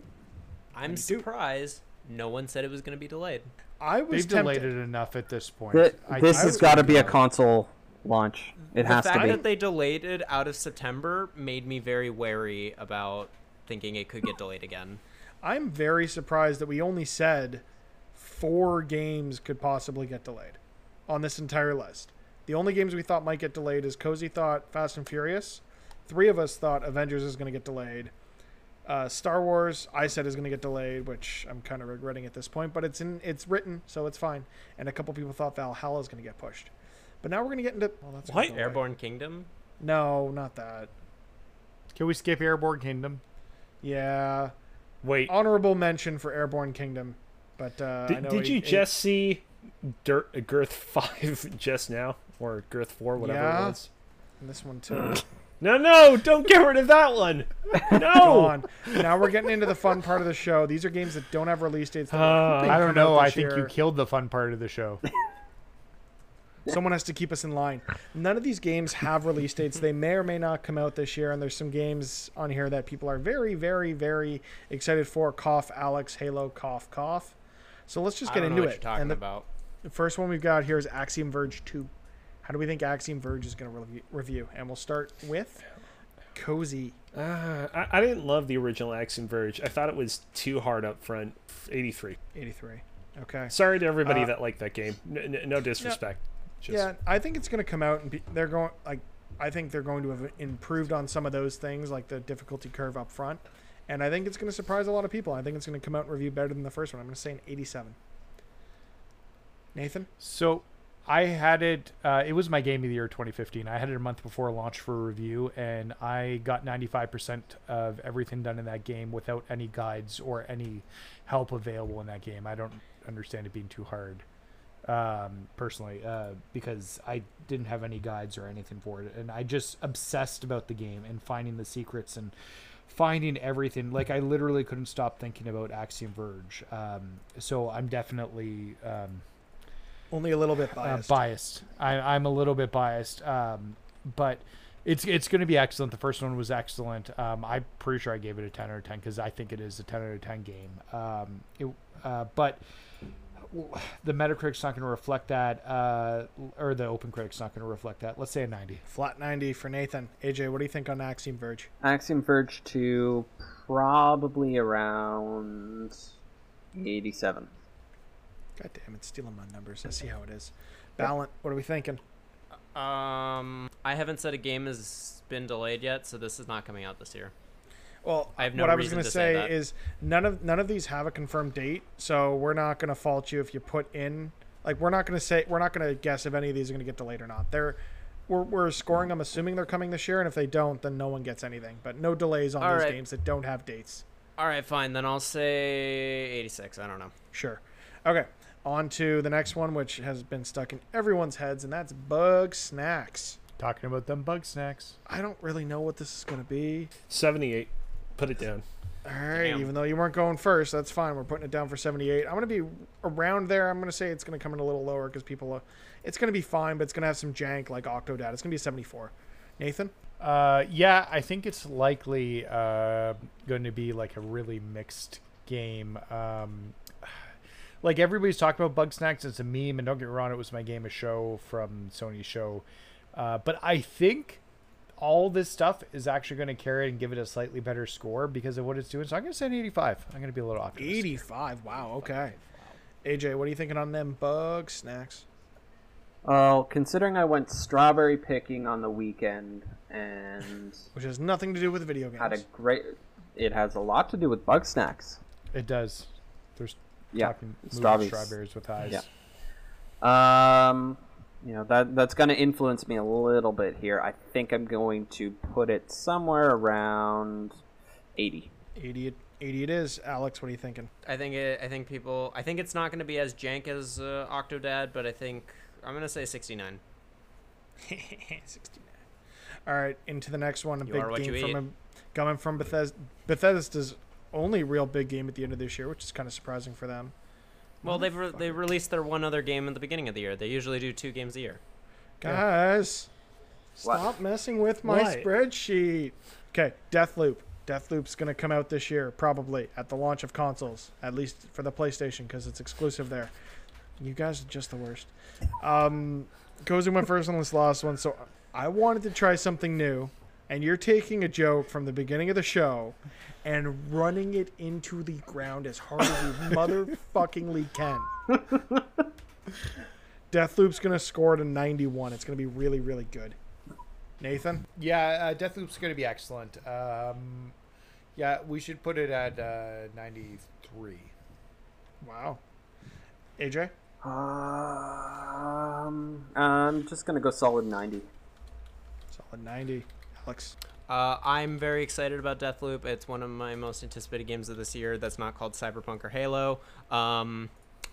I'm 92. surprised no one said it was going to be delayed. I was They've tempted. delayed it enough at this point. Th- I- this I has got to be a console launch. It the has to be. The fact that they delayed it out of September made me very wary about thinking it could get delayed again. I'm very surprised that we only said four games could possibly get delayed on this entire list. The only games we thought might get delayed is Cozy thought Fast and Furious. Three of us thought Avengers is going to get delayed. Uh, Star Wars, I said is going to get delayed, which I'm kind of regretting at this point, but it's in it's written, so it's fine. And a couple people thought Valhalla is going to get pushed. But now we're going to get into well, that's What? Airborne Kingdom. No, not that. Can we skip Airborne Kingdom? Yeah, Wait, honorable mention for Airborne Kingdom, but uh, I did, know did it- you it- just see Dirt Girth 5 just now? Or Girth 4, whatever Yeah. it was? And this one too? No, no, don't get rid of that one. No. on. Now we're getting into the fun part of the show. These are games that don't have release dates. Uh, I don't know. I this think you killed the fun part of the show. Someone has to keep us in line. None of these games have release dates. They may or may not come out this year, and there's some games on here that people are very, very, very excited for. Cough, Alex, Halo, cough, cough. So let's just I get don't into know what it. you're talking and the, about. the first one we've got here is Axiom Verge 2. How do we think Axiom Verge is going to review, review? And we'll start with Cozy. Uh, I, I didn't love the original Axiom Verge. I thought it was too hard up front. 83. 83. Okay. Sorry to everybody Uh, that liked that game. N- n- no disrespect. Just, yeah, I think it's going to come out and be, they're going like I think they're going to have improved on some of those things like the difficulty curve up front, and I think it's going to surprise a lot of people. I think it's going to come out and review better than the first one. I'm going to say an 87. Nathan, So I had it. Uh, it was my game of the year 2015. I had it a month before launch for a review, and I got 95% of everything done in that game without any guides or any help available in that game. I don't understand it being too hard, um, personally, uh, because I didn't have any guides or anything for it, and I just obsessed about the game and finding the secrets and finding everything. Like I literally couldn't stop thinking about Axiom Verge. Um, so I'm definitely. Um, Only a little bit uh, biased. biased. I, I'm a little bit biased, um, but it's it's going to be excellent. The first one was excellent. Um, I'm pretty sure I gave it a 10 out of 10 because I think it is a 10 out of 10 game. Um, it, uh, but the Metacritic's not going to reflect that, uh, or the Open Critic's not going to reflect that. Let's say a 90. Flat 90 for Nathan. AJ, what do you think on Axiom Verge? Axiom Verge 2, probably around 87. God damn it, stealing my numbers. I see how it is. Ballant, what are we thinking? Um, I haven't said a game has been delayed yet, so this is not coming out this year. Well, I have no what I was going to say say is none of none of these have a confirmed date, so we're not going to fault you if you put in like we're not going to say we're not going to guess if any of these are going to get delayed or not. They're we're, we're scoring them assuming they're coming this year, and if they don't, then no one gets anything. But no delays on All these right. games that don't have dates. All right, fine. Then I'll say 86. I don't know. Sure. Okay. On to the next one, which has been stuck in everyone's heads, and that's Bugsnax. Talking about them Bugsnax. I don't really know what this is going to be. 78. Put it down. All right, Damn. even though you weren't going first, that's fine. We're putting it down for 78. I'm going to be around there. I'm going to say it's going to come in a little lower because people, uh, it's going to be fine, but it's going to have some jank like Octodad. It's going to be a 74. Nathan? Uh, yeah, I think it's likely uh, going to be like a really mixed game. Um, like everybody's talking about Bugsnax, it's a meme, and don't get me wrong, it was my game of show from Sony's show. Uh, but I think all this stuff is actually going to carry it and give it a slightly better score because of what it's doing. So I'm going to say an 85. I'm going to be a little optimistic. 85. Wow, okay. AJ, what are you thinking on them Bugsnax? Well, considering I went strawberry picking on the weekend and Which has nothing to do with video games. had a great. It has a lot to do with Bugsnax. It does. There's Yeah, talking moving strawberries. strawberries with eyes. Yeah. Um, you know that that's going to influence me a little bit here. I think I'm going to put it somewhere around 80. 80, 80 it is. Alex, what are you thinking? I think it. I think people. I think it's not going to be as jank as uh, Octodad, but I think I'm going to say 69. 69. All right, into the next one. A You big are what game you from a, coming from Bethesda. Bethesda's only real big game at the end of this year, which is kind of surprising for them. Well, they've re- they released their one other game at the beginning of the year. They usually do two games a year. Guys, What? stop messing with my What? spreadsheet. Okay, Deathloop. Deathloop's going to come out this year, probably at the launch of consoles, at least for the PlayStation, because it's exclusive there. You guys are just the worst. Um, Cozy went first on this last one, so I wanted to try something new, and you're taking a joke from the beginning of the show and running it into the ground as hard as you motherfuckingly can. Deathloop's going to score to 91. It's going to be really, really good. Nathan? Yeah, uh, Deathloop's going to be excellent. Um, yeah, we should put it at uh, 93. Wow. AJ? Um, I'm just going to go solid 90. Solid 90. Alex? Uh, I'm very excited about Deathloop. It's one of my most anticipated games of this year. That's not called Cyberpunk or Halo. Um,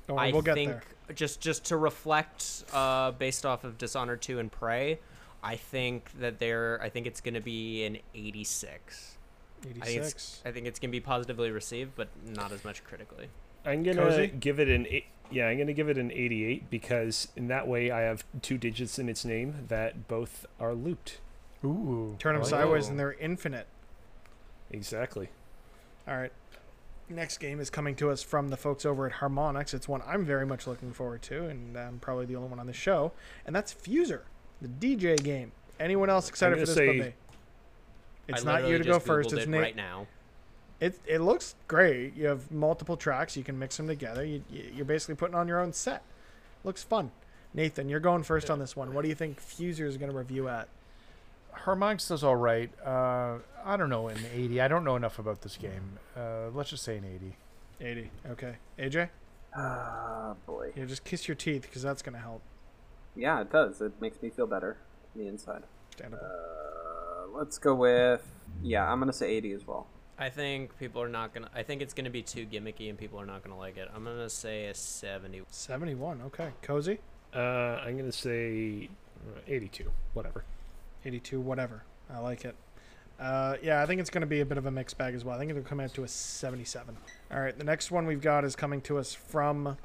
Don't worry, I we'll get think there. just just to reflect, uh, based off of Dishonored 2 and Prey, I think that they're. I think it's going to be an 86. I think 86. it's. I think it's going to be positively received, but not as much critically. I'm gonna Cozy? give it an eight. Yeah, I'm gonna give it an 88 because in that way I have two digits in its name that both are looped. Ooh. Turn them I oh, like sideways Oh. and they're infinite. Exactly. All right. Next game is coming to us from the folks over at Harmonix. It's one I'm very much looking forward to, and I'm probably the only one on the show. And that's Fuser, the DJ game. Anyone else excited for this say- but me? It's not you to go just first. Googled It's it Nate. right now. It it looks great. You have multiple tracks. You can mix them together. You, you- you're basically putting on your own set. Looks fun. Nathan, you're going first on this one. What do you think Fuser is going to review at? Harmonix does all right. Uh, I don't know, an 80. I don't know enough about this game. Uh, let's just say an 80. 80. Okay. AJ? Ah, boy. Yeah, just kiss your teeth because that's going to help. Yeah, it does. It makes me feel better on the inside. Understandable. Uh, let's go with. Yeah, I'm going to say 80 as well. I think people are not gonna. I think it's gonna be too gimmicky, and people are not gonna like it. I'm gonna say a 70. 71. Okay. Cozy? Uh, I'm gonna say uh, 82. Whatever. 82, whatever. I like it. Uh, yeah, I think it's going to be a bit of a mixed bag as well. I think it'll come out to a 77. All right, the next one we've got is coming to us from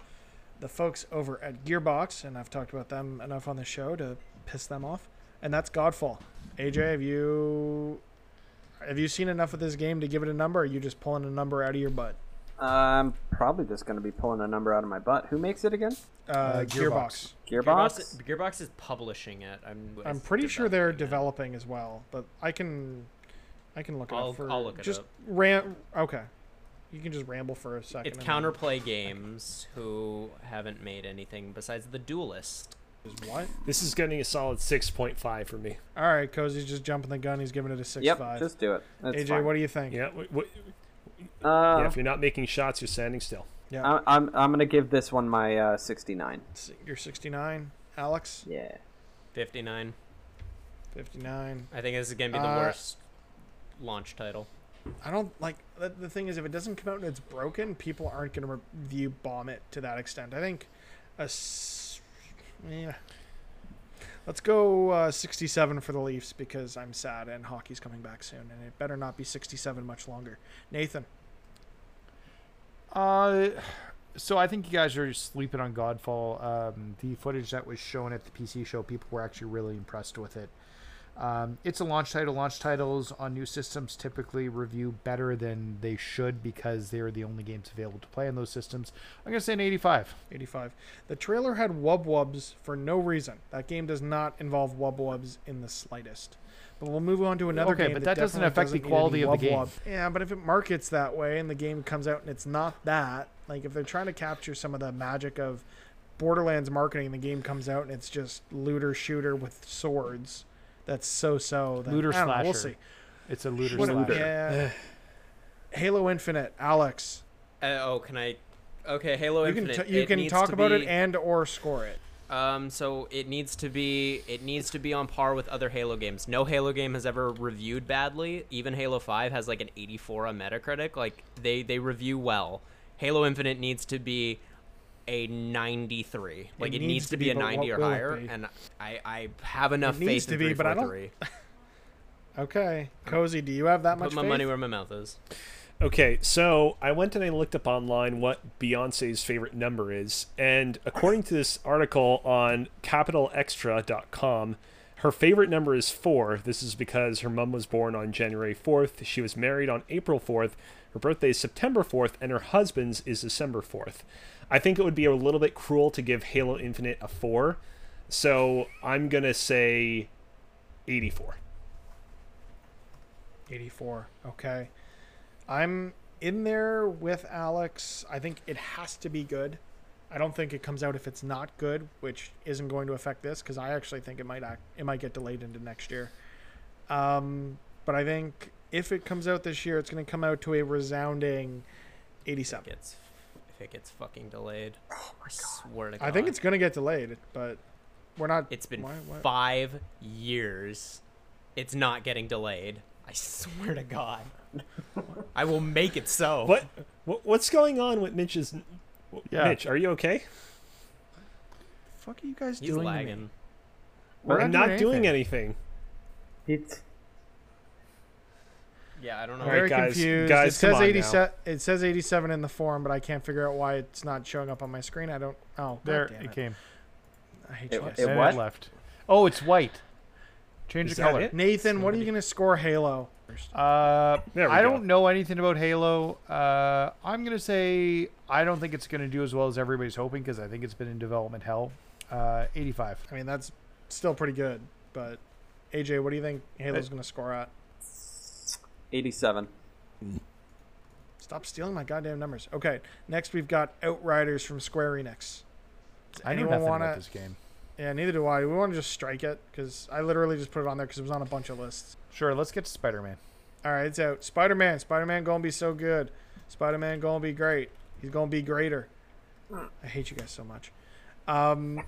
the folks over at Gearbox, and I've talked about them enough on the show to piss them off. And that's Godfall. AJ, have you have you seen enough of this game to give it a number? Or are you just pulling a number out of your butt? I'm probably just going to be pulling a number out of my butt. Who makes it again? Uh, Gearbox. Gearbox. Gearbox. Gearbox, Gearbox is publishing it. I'm, I'm pretty sure they're developing developing as well, but I can I can look it I'll- up for I'll look it just up. ram okay. You can just ramble for a second. It's and then- Counterplay Games who haven't made anything besides The Duelyst. What? This is getting a solid 6.5 for me. All right, Cozy's just jumping the gun. He's giving it a six Yep, five. just do it. That's AJ, fine. what do you think? Yeah, w- w- Uh, yeah. If you're not making shots, you're standing still. Yeah, I- I'm I'm going to give this one my uh, 69. You're 69. Alex, Yeah. 59. 59. I think this is gonna be the Uh, worst launch title. I don't like the, the thing is if it doesn't come out and it's broken, people aren't going to review bomb it to that extent. I think a s- yeah. Let's go uh, 67 for the Leafs because I'm sad and hockey's coming back soon and it better not be 67 much longer. Nathan, Uh, so I think you guys are sleeping on Godfall. Um, the footage that was shown at the PC show, people were actually really impressed with it. Um, it's a launch title. Launch titles on new systems typically review better than they should because they are the only games available to play on those systems. I'm gonna say an 85. 85. The trailer had wub wubs for no reason. That game does not involve wub wubs in the slightest. But we'll move on to another Okay, game. but that doesn't affect the need any quality of the game. wub. Yeah, but if it markets that way and the game comes out and it's not that, like if they're trying to capture some of the magic of Borderlands marketing, the game comes out and it's just looter shooter with swords. That's so so. then Looter I don't know, We'll see. It's a looter What- slasher. yeah. Halo Infinite, Alex. Uh, oh, can I? Okay, Halo You can Infinite. t- you it can needs talk to about it and or score it. Um, so it needs to be it needs to be on par with other Halo games. No Halo game has ever reviewed badly. Even Halo 5 has like an 84 on Metacritic. Like they they review well. Halo Infinite needs to be a 93. Like it, needs, to be, a 90 or higher and I I have enough It needs faith to in be, but I don't- 343. Okay, cozy. Do you have that much Put my faith? money where my mouth is. Okay, so I went and I looked up online what Beyonce's favorite number is, and according to this article on capitalxtra.com, her favorite number is four. This is because her mom was born on January 4th, she was married on April 4th, her birthday is September 4th, and her husband's is December 4th. I think it would be a little bit cruel to give Halo Infinite a four, so I'm gonna say 84. 84. Okay. I'm in there with Alex. I think it has to be good. I don't think it comes out if it's not good, which isn't going to affect this because I actually think it might act, it might get delayed into next year. Um, but I think if it comes out this year, it's going to come out to a resounding 87. Gets if it gets fucking delayed. Oh my god. Swear to God. I think it's going to get delayed, but we're not. It's been why- why- five years. It's not getting delayed. I swear to God. I will make it so. What, what what's going on with Mitch's? Yeah. Mitch, are you okay? fuck are you guys He's doing? to me? lagging. We're I'm not not doing doing anything. It's Yeah, I don't know. I'm All right, very guys- confused. guys, it says come on now. 87. It says 87 in the form, but I can't figure out why it's not showing up on my screen. I don't. Oh, There damn it it. came. I hate It- you guys. it And what? left. Oh, it's white. Change Is the color. it? Nathan, what are you going to score Halo? Uh, There we I go. don't know anything about Halo. Uh, I'm gonna say I don't think it's gonna do as well as everybody's hoping because I think it's been in development hell. Uh, 85. I mean, that's still pretty good, but AJ, what do you think Halo's going to score at? 87. Stop stealing my goddamn numbers. Okay, next we've got Outriders from Square Enix. Does I know anyone nothing wanna- about this game. Yeah, neither do I. We want to just strike it because I literally just put it on there because it was on a bunch of lists. Sure, let's get to Spider-Man. All right, it's out. Spider Man. Spider Man gonna be so good. Spider Man gonna be great. He's gonna be greater. I hate you guys so much. Um,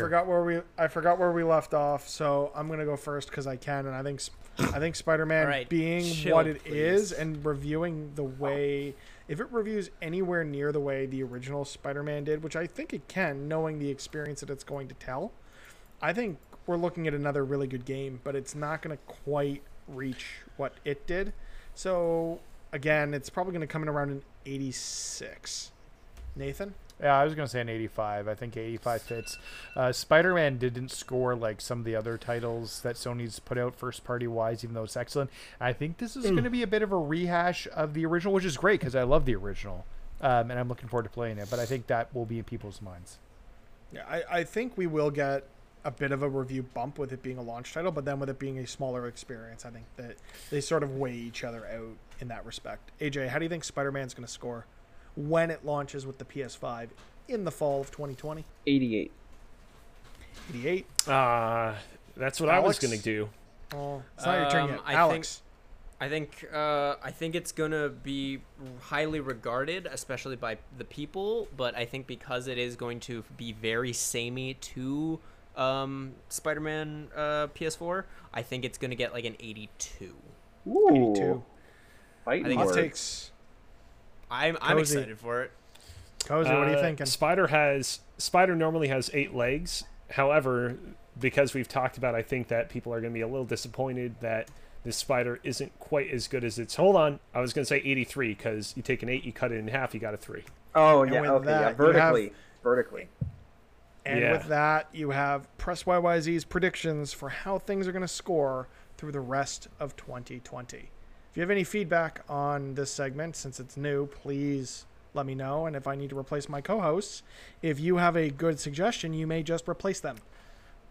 I forgot where we I forgot where we left off, so I'm gonna go first because I can, and I think I think Spider Man All right, being chill, what it is please. and reviewing the way if it reviews anywhere near the way the original Spider Man did, which I think it can, knowing the experience that it's going to tell, I think we're looking at another really good game, but it's not gonna quite reach what it did. So again, it's probably gonna come in around an 86. Nathan. Yeah, I was gonna say an 85. I think 85 fits. Uh, Spider-Man didn't score like some of the other titles that Sony's put out first party wise, even though it's excellent. I think this is Hmm. gonna be a bit of a rehash of the original, which is great because I love the original, um, and I'm looking forward to playing it. But I think that will be in people's minds. Yeah, I, I think we will get a bit of a review bump with it being a launch title, but then with it being a smaller experience, I think that they sort of weigh each other out in that respect. AJ, how do you think Spider Man's going to score when it launches with the PS5 in the fall of 2020? 88. 88. Uh, that's what I was going to do. Oh, it's not your turn Um, yet. I Alex. I think uh, I think it's gonna be highly regarded, especially by the people. But I think because it is going to be very samey to um, Spider-Man uh, PS4, I think it's gonna get like an 82. Ooh. 82. Fighting I think Hot it's- words. takes. I'm I'm Cozy. excited for it. Cozy, what are you Uh, thinking? Spider has Spider normally has eight legs. However, because we've talked about, I think that people are going to be a little disappointed that this spider isn't quite as good as its. Hold on, I was going to say 83 because you take an eight, you cut it in half, you got a three. Oh And yeah, okay, that, yeah, you have- vertically, vertically. And Yeah. with that, you have Press YYZ's predictions for how things are going to score through the rest of 2020. If you have any feedback on this segment, since it's new, please let me know. And if I need to replace my co hosts, if you have a good suggestion, you may just replace them.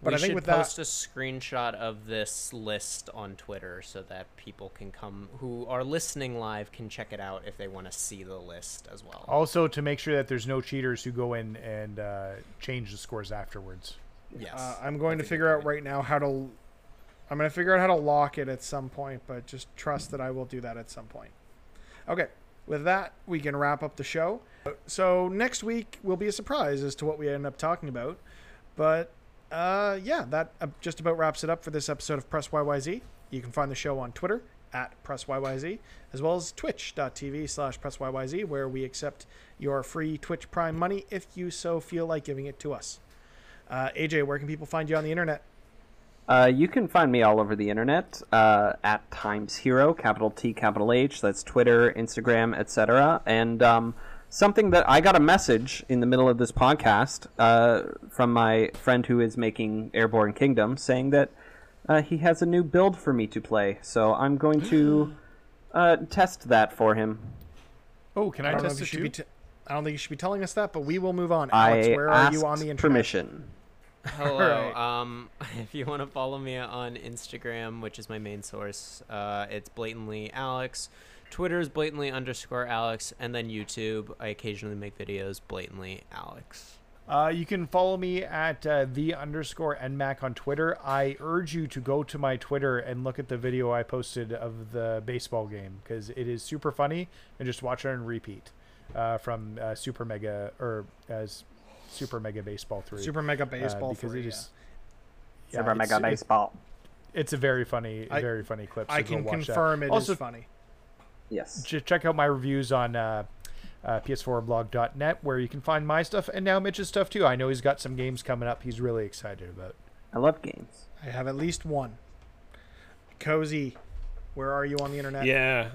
But we I think should with that, post a screenshot of this list on Twitter so that people can come who are listening live can check it out if they want to see the list as well. Also, to make sure that there's no cheaters who go in and uh, change the scores afterwards. yes, uh, I'm going to that's a good figure out right now how to. I'm going to figure out how to lock it at some point, but just trust that I will do that at some point. Okay, with that, we can wrap up the show. So next week will be a surprise as to what we end up talking about. But uh, yeah, that uh, just about wraps it up for this episode of Press YYZ. You can find the show on Twitter at Press YYZ, as well as twitch.tv slash Press YYZ, where we accept your free Twitch Prime money if you so feel like giving it to us. Uh, AJ, where can people find you on the internet? Uh, you can find me all over the internet uh, at Times Hero, capital T, capital H. That's Twitter, Instagram, etc. And um, something that I got a message in the middle of this podcast uh, from my friend who is making Airborne Kingdom, saying that uh, he has a new build for me to play. So I'm going to uh, test that for him. Oh, can I, I don't test it should too? be. T- I don't think you should be telling us that, but we will move on. Alex, I where are you on the internet? permission. Hello. Alright. Um, if you want to follow me on Instagram, which is my main source, uh, it's blatantly Alex. Twitter is blatantly underscore Alex, and then YouTube. I occasionally make videos blatantly Alex. Uh, you can follow me at uh, the underscore nmac on Twitter. I urge you to go to my Twitter and look at the video I posted of the baseball game because it is super funny and just watch it on repeat uh, from uh, Super Mega or as Super Mega Baseball Three. Super Mega uh, Baseball because three, it yeah. yeah, Super it's- Mega it- Baseball. It's a very funny, I- very funny clip. So I can watch that. confirm it is also, funny. Yes. ch- check out my reviews on uh, uh, PS4blog.net where you can find my stuff and now Mitch's stuff too. I know he's got some games coming up. He's really excited about. I love games. I have at least one. Cozy, where are you on the internet? Yeah.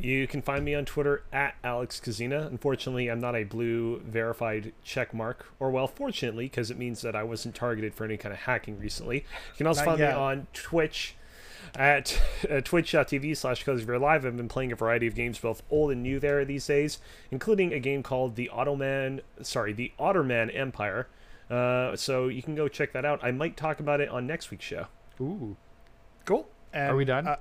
You can find me on Twitter at Alex Kazina. Unfortunately, I'm not a blue verified check mark, or well, fortunately, because it means that I wasn't targeted for any kind of hacking recently. You can also Not find yet. me on Twitch at uh, twitch.tv slash Live. I've been playing a variety of games, both old and new there these days, including a game called the Ottoman, sorry, the Ottoman Empire. Uh, so you can go check that out. I might talk about it on next week's show. Ooh. Cool. And, Are we done? Uh,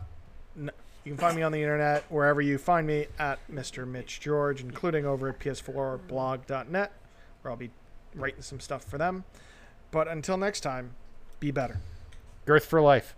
n- you can find me on the internet wherever you find me at Mr. Mitch George, including over at PS4blog.net, where I'll be writing some stuff for them. But until next time, be better. Girth for life.